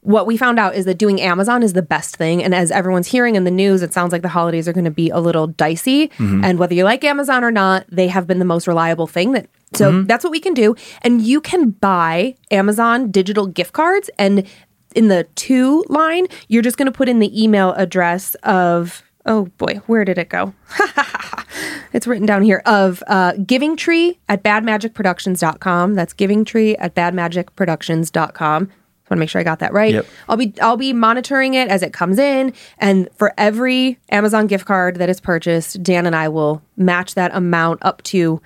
what we found out is that doing Amazon is the best thing. And as everyone's hearing in the news, it sounds like the holidays are going to be a little dicey. And whether you like Amazon or not, they have been the most reliable thing that. So that's what we can do. And you can buy Amazon digital gift cards. And in the to line, you're just going to put in the email address of, oh boy, where did it go? [laughs] it's written down here of uh, giving tree at badmagicproductions.com. That's giving tree at badmagicproductions.com. So want to make sure I got that right. Yep. I'll be I'll be monitoring it as it comes in, and for every Amazon gift card that is purchased, Dan and I will match that amount up to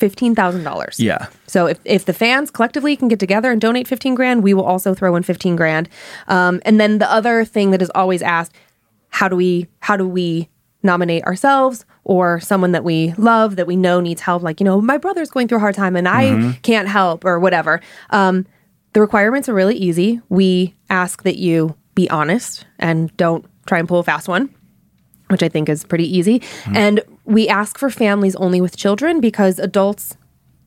fifteen thousand dollars. Yeah. So if if the fans collectively can get together and donate fifteen grand, we will also throw in fifteen grand. Um, and then the other thing that is always asked: how do we how do we nominate ourselves or someone that we love that we know needs help? Like you know, my brother's going through a hard time and I can't help or whatever. Um, the requirements are really easy. We ask that you be honest and don't try and pull a fast one which I think is pretty easy. And we ask for families only with children because adults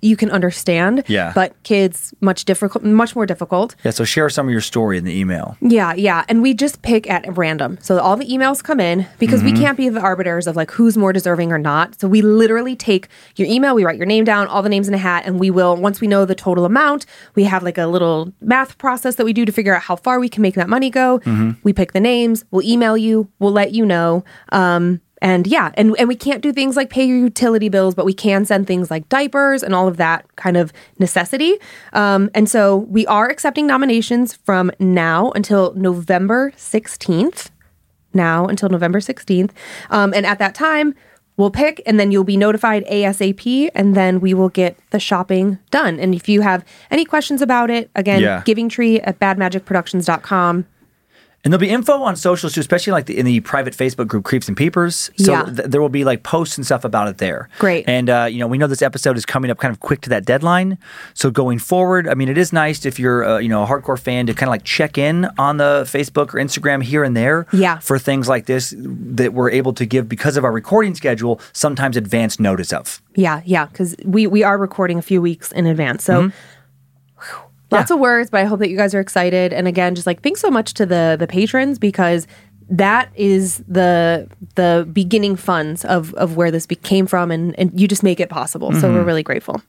you can understand, Yeah. but kids much difficult, much more difficult. Yeah. So share some of your story in the email. Yeah, yeah, and we just pick at random. So all the emails come in because we can't be the arbiters of like who's more deserving or not. So we literally take your email, we write your name down, all the names in a hat, and we will once we know the total amount, we have like a little math process that we do to figure out how far we can make that money go. We pick the names, we'll email you, we'll let you know. Um, and yeah, and, and we can't do things like pay your utility bills, but we can send things like diapers and all of that kind of necessity. Um, and so we are accepting nominations from now until November 16th. Now until November 16th. Um, and at that time, we'll pick and then you'll be notified ASAP and then we will get the shopping done. And if you have any questions about it, again, Yeah. givingtree at badmagicproductions.com. And there'll be info on socials too, especially like the, in the private Facebook group Creeps and Peepers. So Yeah. th- there will be like posts and stuff about it there. Great. And uh, you know, we know this episode is coming up kind of quick to that deadline. So going forward, I mean, it is nice if you're uh, you know a hardcore fan to kind of like check in on the Facebook or Instagram here and there. Yeah. For things like this that we're able to give because of our recording schedule, sometimes advance notice of. Yeah, yeah, because we we are recording a few weeks in advance, so whew, lots Yeah. of words. But I hope that you guys are excited. And again, just like thanks so much to the the patrons because that is the the beginning funds of of where this be- came from, and and you just make it possible. So we're really grateful.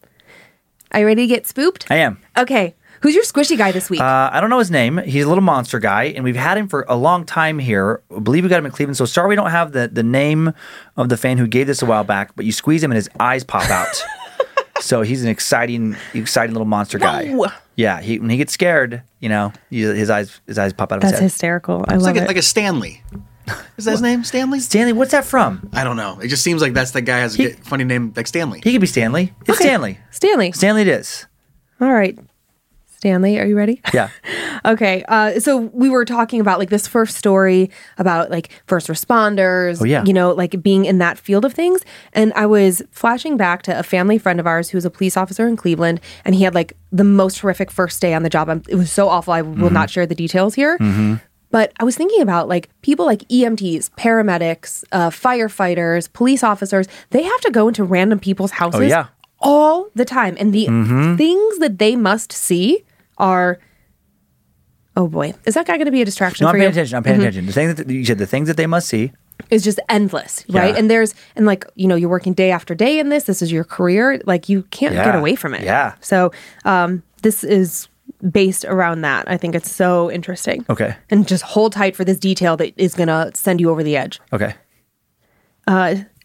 Are you ready to get spooped? I am. Okay, who's your squishy guy this week? Uh, I don't know his name. He's a little monster guy, and we've had him for a long time here. I believe we got him in Cleveland. So sorry we don't have the, the name of the fan who gave this a while back, but you squeeze him and his eyes pop out. [laughs] so he's an exciting, exciting little monster guy. Whoa. Yeah, he, when he gets scared, you know, he, his eyes his eyes pop out of That's his head. That's hysterical. I It's love like a, it. like a Stanley. Is that his [laughs] name? Stanley? Stanley, what's that from? I don't know. It just seems like that's the guy has a He- good- funny name like Stanley. He could be Stanley. It's Okay. Stanley. Stanley. Stanley it is. All right, Stanley, are you ready? Yeah. [laughs] Okay, uh, so we were talking about like this first story about like first responders, Oh, yeah. you know, like being in that field of things. And I was flashing back to a family friend of ours who was a police officer in Cleveland, and he had like the most horrific first day on the job. It was so awful. I will Mm-hmm. not share the details here. But I was thinking about like people like EMTs, paramedics, uh, firefighters, police officers. They have to go into random people's houses Oh, yeah. all the time, and the Mm-hmm. things that they must see are. Oh boy, is that guy going to be a distraction No, I'm paying you? Mm-hmm. attention. I'm paying attention. The things that you said, the things that they must see is just endless, right? Yeah. And there's and like you know you're working day after day in this. This is your career. Like you can't get away from it. Yeah. So um, this is based around that. I think it's so interesting. Okay. And just hold tight for this detail that is going to send you over the edge. Okay.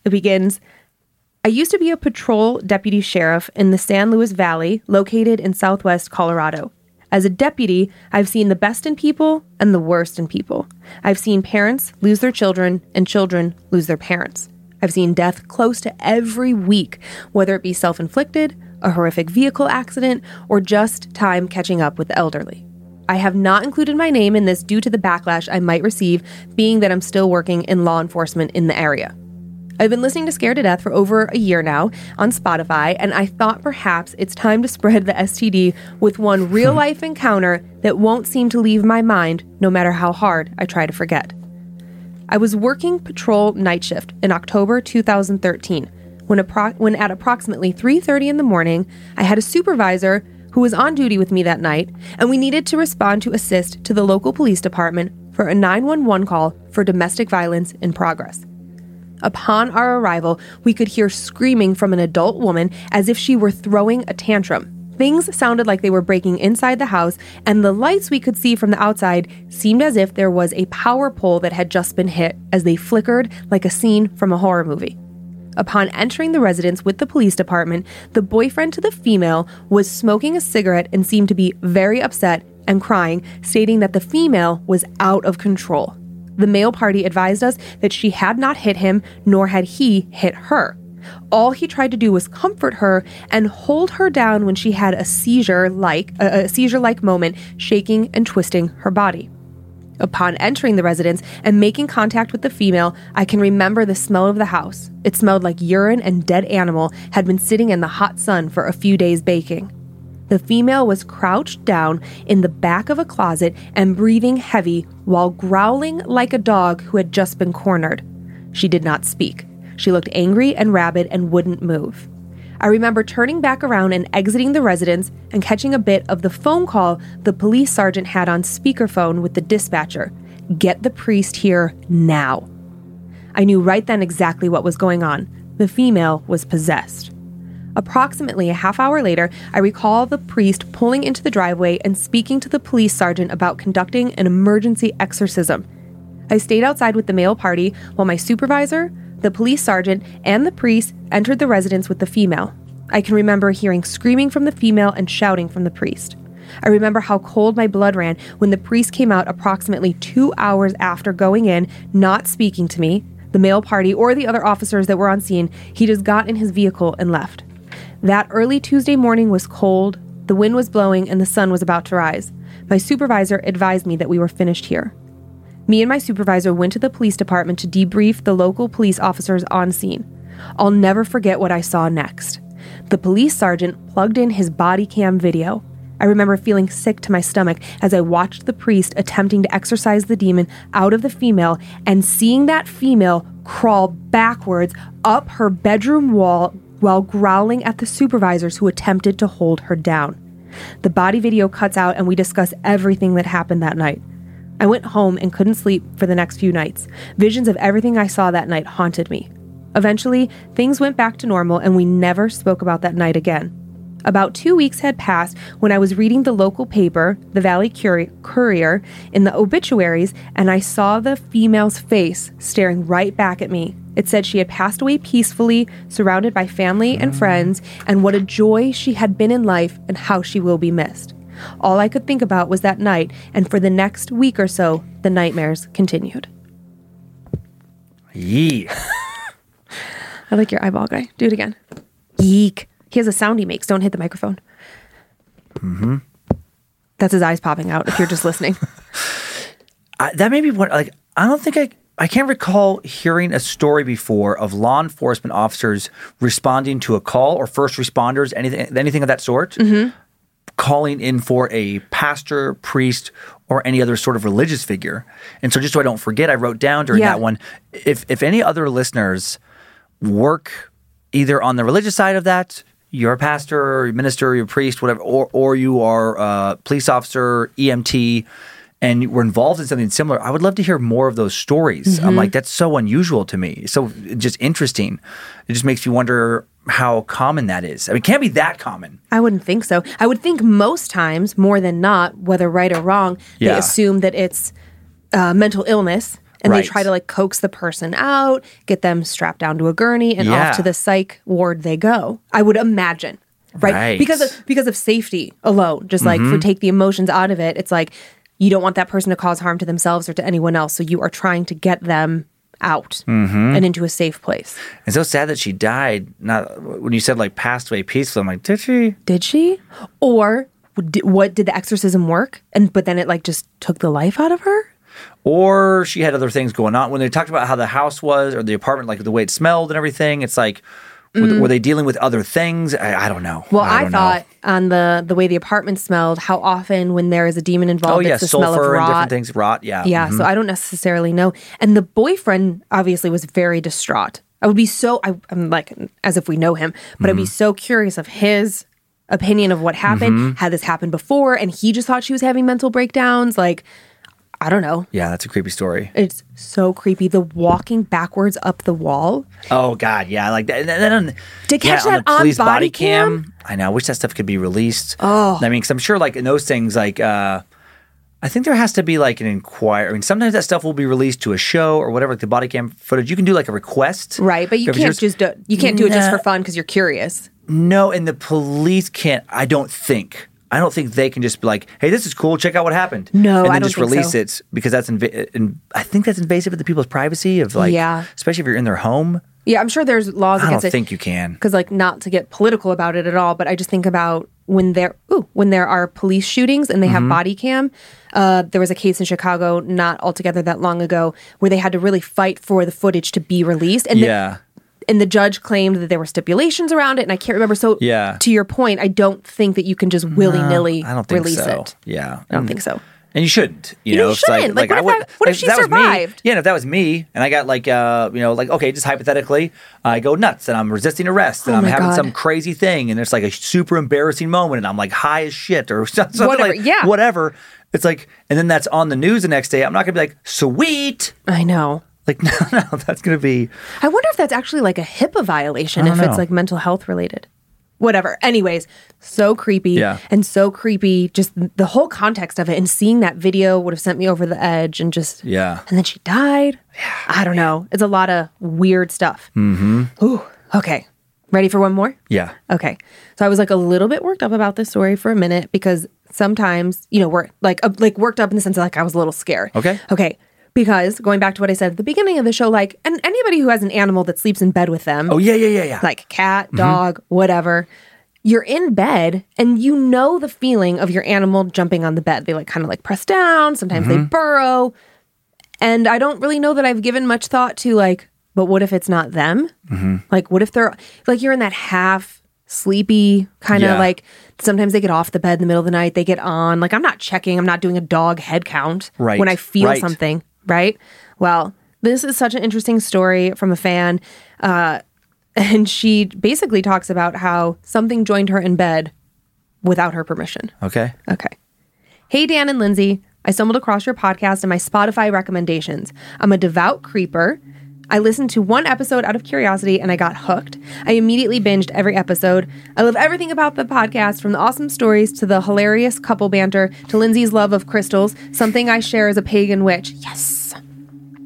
It begins I used to be a patrol deputy sheriff in the San Luis Valley, located in southwest Colorado. As a deputy, I've seen the best in people and the worst in people. I've seen parents lose their children and children lose their parents. I've seen death close to every week, whether it be self inflicted, a horrific vehicle accident, or just time catching up with the elderly. I have not included my name in this due to the backlash I might receive, being that I'm still working in law enforcement in the area. I've been listening to Scared to Death for over a year now on Spotify, and I thought perhaps it's time to spread the STD with one real [laughs] life encounter that won't seem to leave my mind no matter how hard I try to forget. I was working patrol night shift in October 2013 when, appro- when at approximately 3:30 in the morning, I had a supervisor who was on duty with me that night, and we needed to respond to assist to the local police department for a 911 call for domestic violence in progress. Upon our arrival, we could hear screaming from an adult woman as if she were throwing a tantrum. Things sounded like they were breaking inside the house, and the lights we could see from the outside seemed as if there was a power pole that had just been hit as they flickered like a scene from a horror movie. Upon entering the residence with the police department, the boyfriend to the female was smoking a cigarette and seemed to be very upset and crying, stating that the female was out of control. The male party advised us that she had not hit him, nor had he hit her. All he tried to do was comfort her and hold her down when she had a seizure like a, seizure like moment, shaking and twisting her body. Upon entering the residence and making contact with the female, I can remember the smell of the house. It smelled like urine and dead animal had been sitting in the hot sun for a few days baking. The female was crouched down in the back of a closet and breathing heavy while growling like a dog who had just been cornered. She did not speak. She looked angry and rabid and wouldn't move. I remember turning back around and exiting the residence and catching a bit of the phone call the police sergeant had on speakerphone with the dispatcher Get the priest here now. I knew right then exactly what was going on. The female was possessed. Approximately a half hour later, I recall the priest pulling into the driveway and speaking to the police sergeant about conducting an emergency exorcism. I stayed outside with the male party while my supervisor, the police sergeant, and the priest entered the residence with the female. I can remember hearing screaming from the female and shouting from the priest. I remember how cold my blood ran when the priest came out approximately two hours after going in, not speaking to me, the male party, or the other officers that were on scene. He just got in his vehicle and left. That early Tuesday morning was cold, the wind was blowing, and the sun was about to rise. My supervisor advised me that we were finished here. Me and my supervisor went to the police department to debrief the local police officers on scene. I'll never forget what I saw next. The police sergeant plugged in his body cam video. I remember feeling sick to my stomach as I watched the priest attempting to exorcise the demon out of the female and seeing that female crawl backwards up her bedroom wall while growling at the supervisors who attempted to hold her down. The body video cuts out and we discuss everything that happened that night. I went home and couldn't sleep for the next few nights. Visions of everything I saw that night haunted me. Eventually, things went back to normal and we never spoke about that night again. About two weeks had passed when I was reading the local paper, the Valley Courier, in the obituaries, and I saw the female's face staring right back at me. It said she had passed away peacefully, surrounded by family and friends, and what a joy she had been in life and how she will be missed. All I could think about was that night, and for the next week or so, the nightmares continued. Yee. [laughs] I like your eyeball guy. Do it again. Yeek. He has a sound he makes. Don't hit the microphone. Mm-hmm. That's his eyes popping out if you're just listening. [laughs] I, that may be what like I don't think I I can't recall hearing a story before of law enforcement officers responding to a call or first responders anything anything of that sort calling in for a pastor priest or any other sort of religious figure and so just so I don't forget I wrote down during Yeah. that one if if any other listeners work either on the religious side of that you're a pastor or a minister or you're a priest whatever or or you are a police officer EMT and we're involved in something similar I would love to hear more of those stories. I'm like that's so unusual to me. So just interesting. It just makes you wonder how common that is. I mean it can't be that common. I wouldn't think so. I would think most times, more than not, whether right or wrong, Yeah. they assume that it's uh, mental illness and Right. they try to like coax the person out, get them strapped down to a gurney, and Yeah. off to the psych ward they go. I would imagine. Right? Right. Mm-hmm. Because of because of safety alone. Just like for take the emotions out of it, it's like you don't want that person to cause harm to themselves or to anyone else. So you are trying to get them out Mm-hmm. and into a safe place. It's so sad that she died. Not when you said like passed away peacefully. I'm like, did she? Did she? Or did, what did the exorcism work? And but then it like just took the life out of her? Or she had other things going on. When they talked about how the house was or the apartment, like the way it smelled and everything, it's like, were, were they dealing with other things? I, I don't know. Mm. Well, I, know. thought on the the way the apartment smelled, how often when there is a demon involved, Oh yeah, it's the smell of sulfur and rot. different things. Rot. Yeah. Yeah, Mhm. so I don't necessarily know. And the boyfriend obviously was very distraught. I would be so I, I'm like as if we know him, but I'd Mm-hmm. be so curious of his opinion of what happened. Mm-hmm. Had this happened before, and he just thought she was having mental breakdowns? Like, I don't know. Yeah, that's a creepy story. It's so creepy. The walking backwards up the wall. Oh God, yeah, like that. And then on, To catch yeah, that on body cam? I know. I wish that stuff could be released. Oh, I mean, because I'm sure, like in those things, like uh, I think there has to be like an inquiry. I mean, sometimes that stuff will be released to a show or whatever, like the body cam footage. You can do like a request, Right, but you can't just do, you can't do it just for fun because you're curious. No, and the police can't. I don't think I don't think they can just be like, "Hey, this is cool. Check out what happened." No, and then I don't just think release so. it because that's inv- in, I think that's invasive of the people's privacy of like, Yeah. especially if you're in their home. Yeah, I'm sure there's laws I against don't it. think you can. because like not to get political about it at all, but I just think about when there ooh, when there are police shootings and they Mm-hmm. have body cam. Uh, there was a case in Chicago not altogether that long ago where they had to really fight for the footage to be released, and the, Yeah. And the judge claimed that there were stipulations around it, and I can't remember. So Yeah. to your point, I don't think that you can just willy nilly I don't think release so. it. Yeah, I don't think so. And you shouldn't. You, You know, shouldn't. Like, what I if would. that- what if she was me- survived? yeah, and if that was me, and I got like, uh, you know, like okay, just hypothetically, I go nuts and I'm resisting arrest and Oh I'm having God. some crazy thing, and there's like a super embarrassing moment, and I'm like high as shit or [laughs] something Whatever, like yeah. whatever. It's like, and then that's on the news the next day. I'm not gonna be like, sweet. I know. Like, [laughs] no, no, that's gonna be. I wonder if that's actually like a HIPAA violation if don't it's like mental health related. Whatever. Anyways, so creepy Yeah. and so creepy. Just the whole context of it and seeing that video would have sent me over the edge and just Yeah. And then she died. Yeah. I don't know. It's a lot of weird stuff. Mm-hmm. Ooh. Okay. Ready for one more? Yeah. Okay. So I was like a little bit worked up about this story for a minute because sometimes, you know, we're like uh, like worked up in the sense of like I was a little scared. Okay. Okay. Because going back to what I said at the beginning of the show, like, and anybody who has an animal that sleeps in bed with them, Oh yeah, yeah, yeah, yeah. like cat, mm-hmm. dog, whatever, you're in bed and you know the feeling of your animal jumping on the bed. They like kind of like press down, sometimes they mm-hmm. burrow. And I don't really know that I've given much thought to like, but what if it's not them? Mm-hmm. Like, what if they're like you're in that half sleepy kind of Yeah. like sometimes they get off the bed in the middle of the night, they get on. Like, I'm not checking, I'm not doing a dog head count Right, when I feel right. something, right? Well, this is such an interesting story from a fan. Uh, [laughs] and she basically talks about how something joined her in bed without her permission. okay. Okay. Hey, Dan and Lindsay. I stumbled across your podcast and my Spotify recommendations. I'm a devout creeper. I listened to one episode out of curiosity and I got hooked. I immediately binged every episode. I love everything about the podcast from the awesome stories to the hilarious couple banter to Lindsay's love of crystals, something I share as a pagan witch. Yes.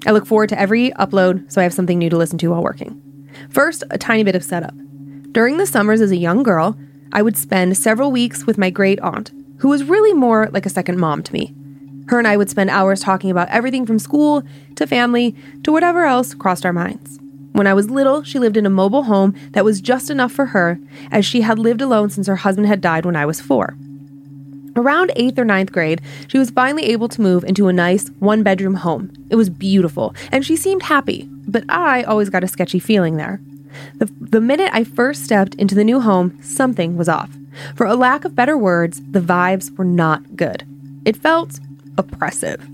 I look forward to every upload so I have something new to listen to while working. First, a tiny bit of setup. During the summers as a young girl, I would spend several weeks with my great aunt, who was really more like a second mom to me. Her and I would spend hours talking about everything from school to family to whatever else crossed our minds. When I was little, she lived in a mobile home that was just enough for her, as she had lived alone since her husband had died when I was four. Around eighth or ninth grade, she was finally able to move into a nice one bedroom home. It was beautiful, and she seemed happy, but I always got a sketchy feeling there. The, the minute I first stepped into the new home, something was off. For a lack of better words, the vibes were not good. It felt oppressive.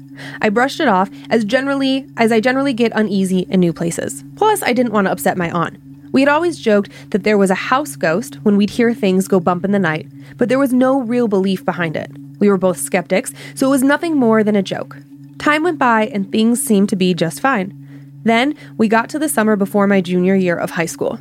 I brushed it off as generally as I generally get uneasy in new places. Plus, I didn't want to upset my aunt. We had always joked that there was a house ghost when we'd hear things go bump in the night, but there was no real belief behind it. We were both skeptics, so it was nothing more than a joke. Time went by and things seemed to be just fine. Then we got to the summer before my junior year of high school.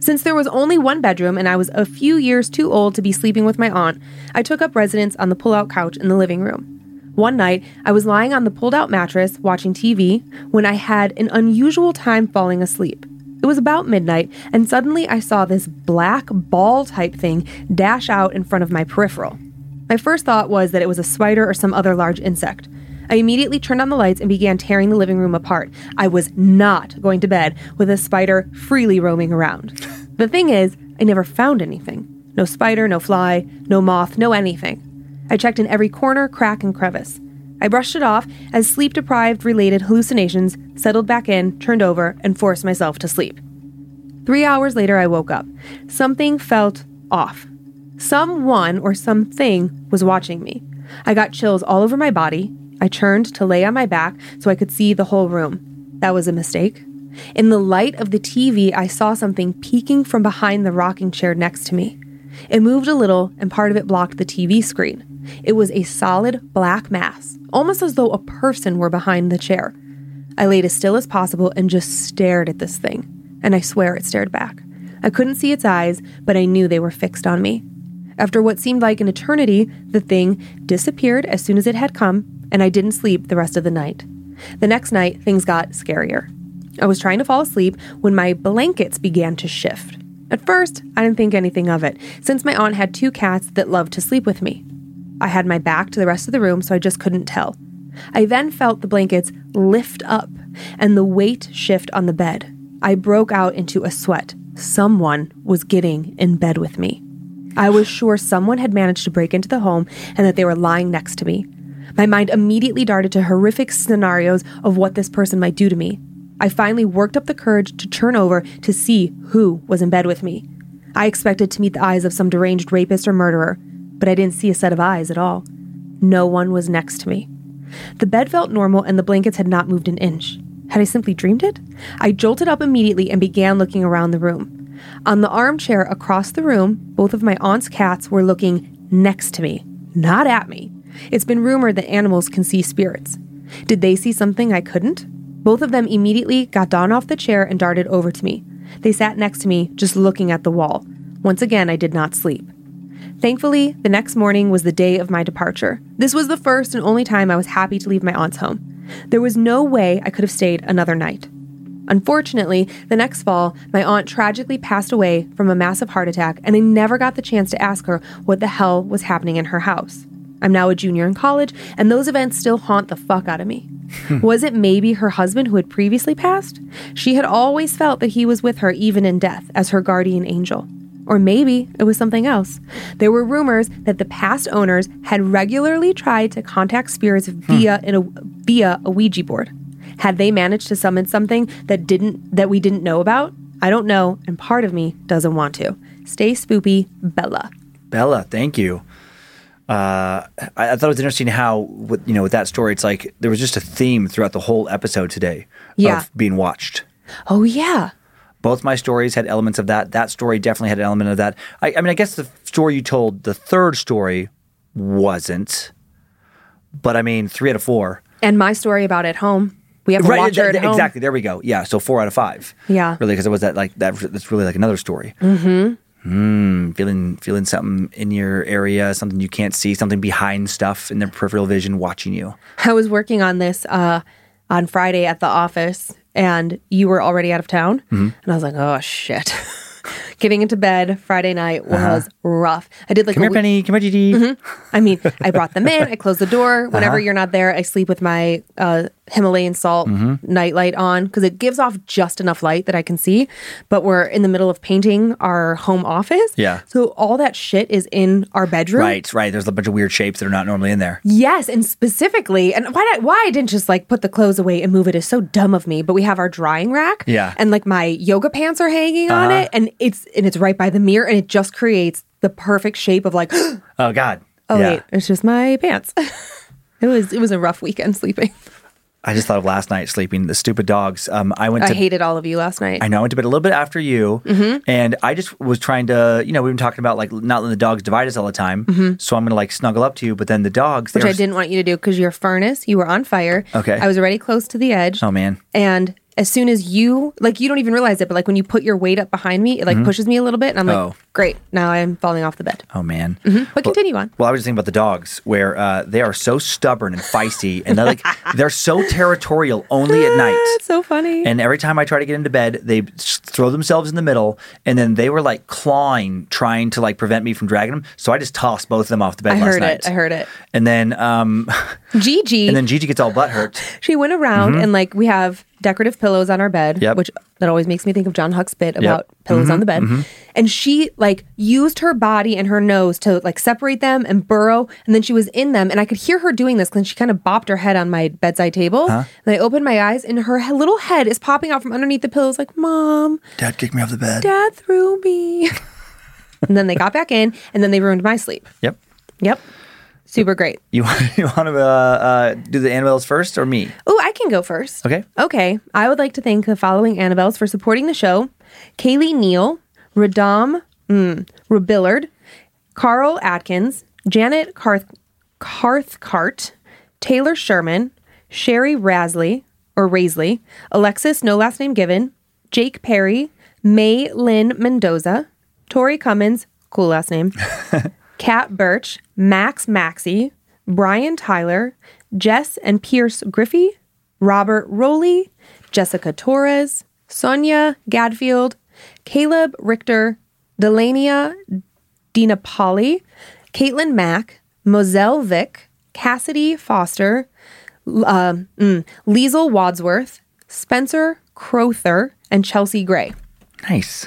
Since there was only one bedroom and I was a few years too old to be sleeping with my aunt, I took up residence on the pull out couch in the living room. One night, I was lying on the pulled out mattress watching TV when I had an unusual time falling asleep. It was about midnight, and suddenly I saw this black ball type thing dash out in front of my peripheral. My first thought was that it was a spider or some other large insect. I immediately turned on the lights and began tearing the living room apart. I was not going to bed with a spider freely roaming around. The thing is, I never found anything. No spider, no fly, no moth, no anything. I checked in every corner, crack, and crevice. I brushed it off as sleep deprived related hallucinations settled back in, turned over, and forced myself to sleep. Three hours later, I woke up. Something felt off. Someone or something was watching me. I got chills all over my body. I turned to lay on my back so I could see the whole room. That was a mistake. In the light of the TV, I saw something peeking from behind the rocking chair next to me. It moved a little, and part of it blocked the TV screen. It was a solid black mass, almost as though a person were behind the chair. I laid as still as possible and just stared at this thing, and I swear it stared back. I couldn't see its eyes, but I knew they were fixed on me. After what seemed like an eternity, the thing disappeared as soon as it had come, and I didn't sleep the rest of the night. The next night, things got scarier. I was trying to fall asleep when my blankets began to shift. At first, I didn't think anything of it, since my aunt had two cats that loved to sleep with me. I had my back to the rest of the room, so I just couldn't tell. I then felt the blankets lift up and the weight shift on the bed. I broke out into a sweat. Someone was getting in bed with me. I was sure someone had managed to break into the home and that they were lying next to me. My mind immediately darted to horrific scenarios of what this person might do to me. I finally worked up the courage to turn over to see who was in bed with me. I expected to meet the eyes of some deranged rapist or murderer, but I didn't see a set of eyes at all. No one was next to me. The bed felt normal and the blankets had not moved an inch. Had I simply dreamed it? I jolted up immediately and began looking around the room. On the armchair across the room, both of my aunt's cats were looking next to me, not at me. It's been rumored that animals can see spirits. Did they see something I couldn't? Both of them immediately got down off the chair and darted over to me. They sat next to me, just looking at the wall. Once again, I did not sleep. Thankfully, the next morning was the day of my departure. This was the first and only time I was happy to leave my aunt's home. There was no way I could have stayed another night. Unfortunately, the next fall, my aunt tragically passed away from a massive heart attack, and I never got the chance to ask her what the hell was happening in her house. I'm now a junior in college, and those events still haunt the fuck out of me. Hmm. was it maybe her husband who had previously passed? She had always felt that he was with her even in death as her guardian angel. Or maybe it was something else. There were rumors that the past owners had regularly tried to contact spirits hmm. via in a, via a Ouija board. Had they managed to summon something that didn't that we didn't know about? I don't know, and part of me doesn't want to. Stay spoopy, Bella. Bella, thank you. Uh, I, I thought it was interesting how, with, you know, with that story, it's like there was just a theme throughout the whole episode today Yeah. of being watched. Oh yeah. Both my stories had elements of that. That story definitely had an element of that. I, I mean, I guess the story you told, the third story, wasn't. But I mean, three out of four. And my story about at home. We have a watcher th- at th- exactly. There we go. Yeah. So four out of five. Yeah. Really, because it was that like that. That's really like another story. Mm-hmm. Mm, feeling feeling something in your area, something you can't see, something behind stuff in their peripheral vision, watching you. I was working on this uh, on Friday at the office, and you were already out of town. Mm-hmm. And I was like, oh shit. [laughs] Getting into bed Friday night was rough. I did like Uh-huh. Come here, Penny. Come here, Gigi. I mean, I brought them in. I [laughs] closed the door. Whenever you're not there, I sleep with my uh, Himalayan salt nightlight on because it gives off just enough light that I can see. But we're in the middle of painting our home office. Yeah. So all that shit is in our bedroom. Right, right. There's a bunch of weird shapes that are not normally in there. Yes, and specifically, and why why I didn't just like put the clothes away and move it is so dumb of me. But we have our drying rack, Yeah. Uh-huh. and like my yoga pants are hanging on it, and it's and it's right by the mirror, and it just creates the perfect shape of like, oh [gasps] Oh God. yeah. wait, it's just my pants. [laughs] it was it was a rough weekend sleeping. I just thought of last night sleeping. The stupid dogs. Um, I went I to. hated all of you last night. I know I went to bed a little bit after you, and I just was trying to, you know, we've been talking about like not letting the dogs divide us all the time. So I'm gonna like snuggle up to you, but then the dogs, which I didn't want you to do because your furnace, you were on fire. Okay. I was already close to the edge. Oh man, And as soon as you, like, you don't even realize it, but like when you put your weight up behind me, it like pushes me a little bit. And I'm like, Oh. great. Now I'm falling off the bed. oh man. But continue on. Well, I was just thinking about the dogs, where uh, they are so stubborn and feisty, and they're like [laughs] they're so territorial only at night. It's so funny. And every time I try to get into bed, they throw themselves in the middle, and then they were like clawing, trying to like prevent me from dragging them. So I just tossed both of them off the bed I last heard night. it. I heard it. And then, um, [laughs] Gigi, and then Gigi gets all butt hurt. she went around and like we have decorative pillows on our bed, Yep. which that always makes me think of John Huck's bit about pillows on the bed. And she like used her body and her nose to like separate them and burrow. And then she was in them, and I could hear her doing this because she kind of bopped her head on my bedside table. And I opened my eyes, and her little head is popping out from underneath the pillows, like "Mom, Dad kicked me off the bed. Dad threw me." [laughs] and then they got back in, and then they ruined my sleep. Yep. Yep, super great. You [laughs] want you want to uh, uh, do the Annabelles first or me? Can go first. Okay. Okay. I would like to thank the following Annabelles for supporting the show Kaylee Neal, Radam mm, Rabillard, Carl Atkins, Janet Carth- Carthcart, Taylor Sherman, Sherry Rasley, or Raisley, Alexis, no last name given, Jake Perry, May Lynn Mendoza, Tori Cummins, cool last name, [laughs] Kat Birch, Max Maxey, Brian Tyler, Jess and Pierce Griffey, Robert Rowley, Jessica Torres, Sonia Gadfield, Caleb Richter, Delania DiNapoli, Caitlin Mack, Moselle Vick, Cassidy Foster, uh, mm, Liesel Wadsworth, Spencer Crowther, and Chelsea Gray. Nice.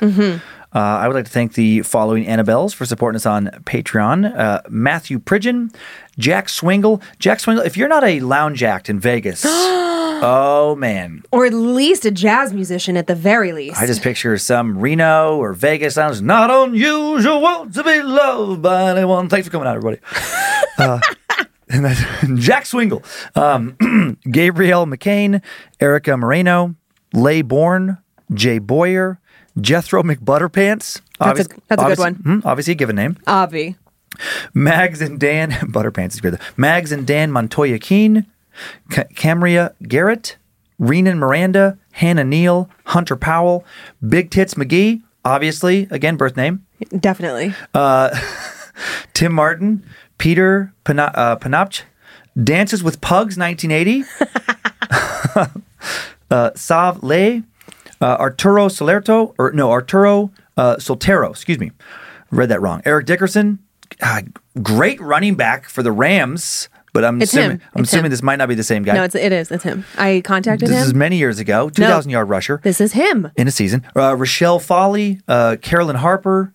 Uh, I would like to thank the following Annabelles for supporting us on Patreon uh, Matthew Pridgeon, Jack Swingle. Jack Swingle, if you're not a lounge act in Vegas, [gasps] oh man. Or at least a jazz musician at the very least. I just picture some Reno or Vegas lounge. Not unusual to be loved by anyone. Thanks for coming out, everybody. [laughs] Uh, and that's [laughs] Jack Swingle, um, [clears throat] Gabrielle McCain, Erica Moreno, Lay Bourne, Jay Boyer, Jethro McButterpants. That's a- that's a good one. hmm, obviously, a given name. Avi. Mags and Dan [laughs] Butterpants is good. Mags and Dan Montoya Keene, Ca- Camria Garrett, Renan Miranda, Hannah Neal, Hunter Powell, Big Tits McGee, obviously again birth name. Definitely. Uh, [laughs] Tim Martin, Peter Pana- uh, Panopch, Dances with Pugs 1980, [laughs] uh, Sav Lay, uh, Arturo Solerto, or no, Arturo uh, Soltero, excuse me. Read that wrong. Eric Dickerson, uh, great running back for the Rams, but I'm It's assuming. I'm assuming him. this might not be the same guy. No, it's, it is. It's him. I contacted this him. is many years ago, 2,000 yard rusher this is him. in a season. Uh, Rochelle Foley, uh, Carolyn Harper,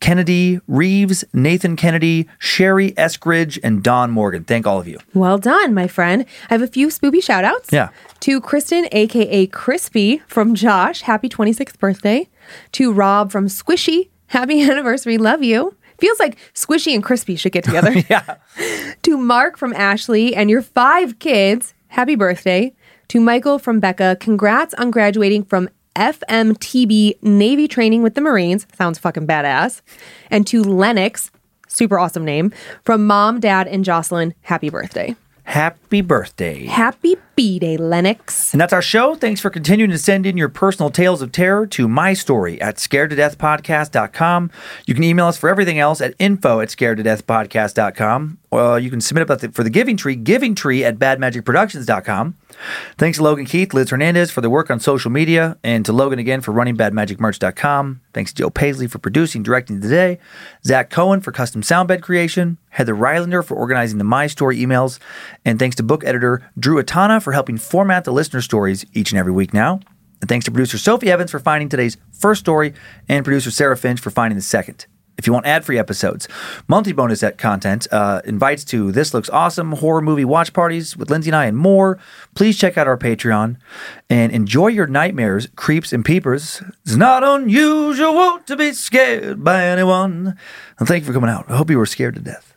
Kennedy Reeves, Nathan Kennedy, Sherry Eskridge, and Don Morgan. Thank all of you. Well done, my friend. I have a few spoopy shout outs. Yeah. To Kristen, aka Crispy, from Josh, happy 26th birthday. To Rob from Squishy, happy [laughs] anniversary, love you. Feels like Squishy and Crispy should get together. [laughs] Yeah. to Mark from Ashley and your five kids, happy birthday. To Michael from Becca, congrats on graduating from FMTB Navy training with the Marines. Sounds fucking badass. And to Lennox, super awesome name, from mom, dad, and Jocelyn, happy birthday. Happy birthday. Happy B Day, eh, Lennox. And that's our show. Thanks for continuing to send in your personal tales of terror to my story at scared to death You can email us for everything else at info at scared to death Well, you can submit the, for the Giving Tree, Giving Tree at badmagicproductions.com. Thanks to Logan Keith, Liz Hernandez for the work on social media, and to Logan again for running badmagicmerch.com. Thanks to Joe Paisley for producing, directing today, Zach Cohen for custom soundbed creation, Heather Rylander for organizing the My Story emails, and thanks to book editor Drew Atana for helping format the listener stories each and every week now. And thanks to producer Sophie Evans for finding today's first story, and producer Sarah Finch for finding the second. If you want ad-free episodes, monthly bonus content, uh, invites to This Looks Awesome horror movie watch parties with Lindsay and I and more, please check out our Patreon and enjoy your nightmares, creeps and peepers. It's not unusual to be scared by anyone. And thank you for coming out. I hope you were scared to death.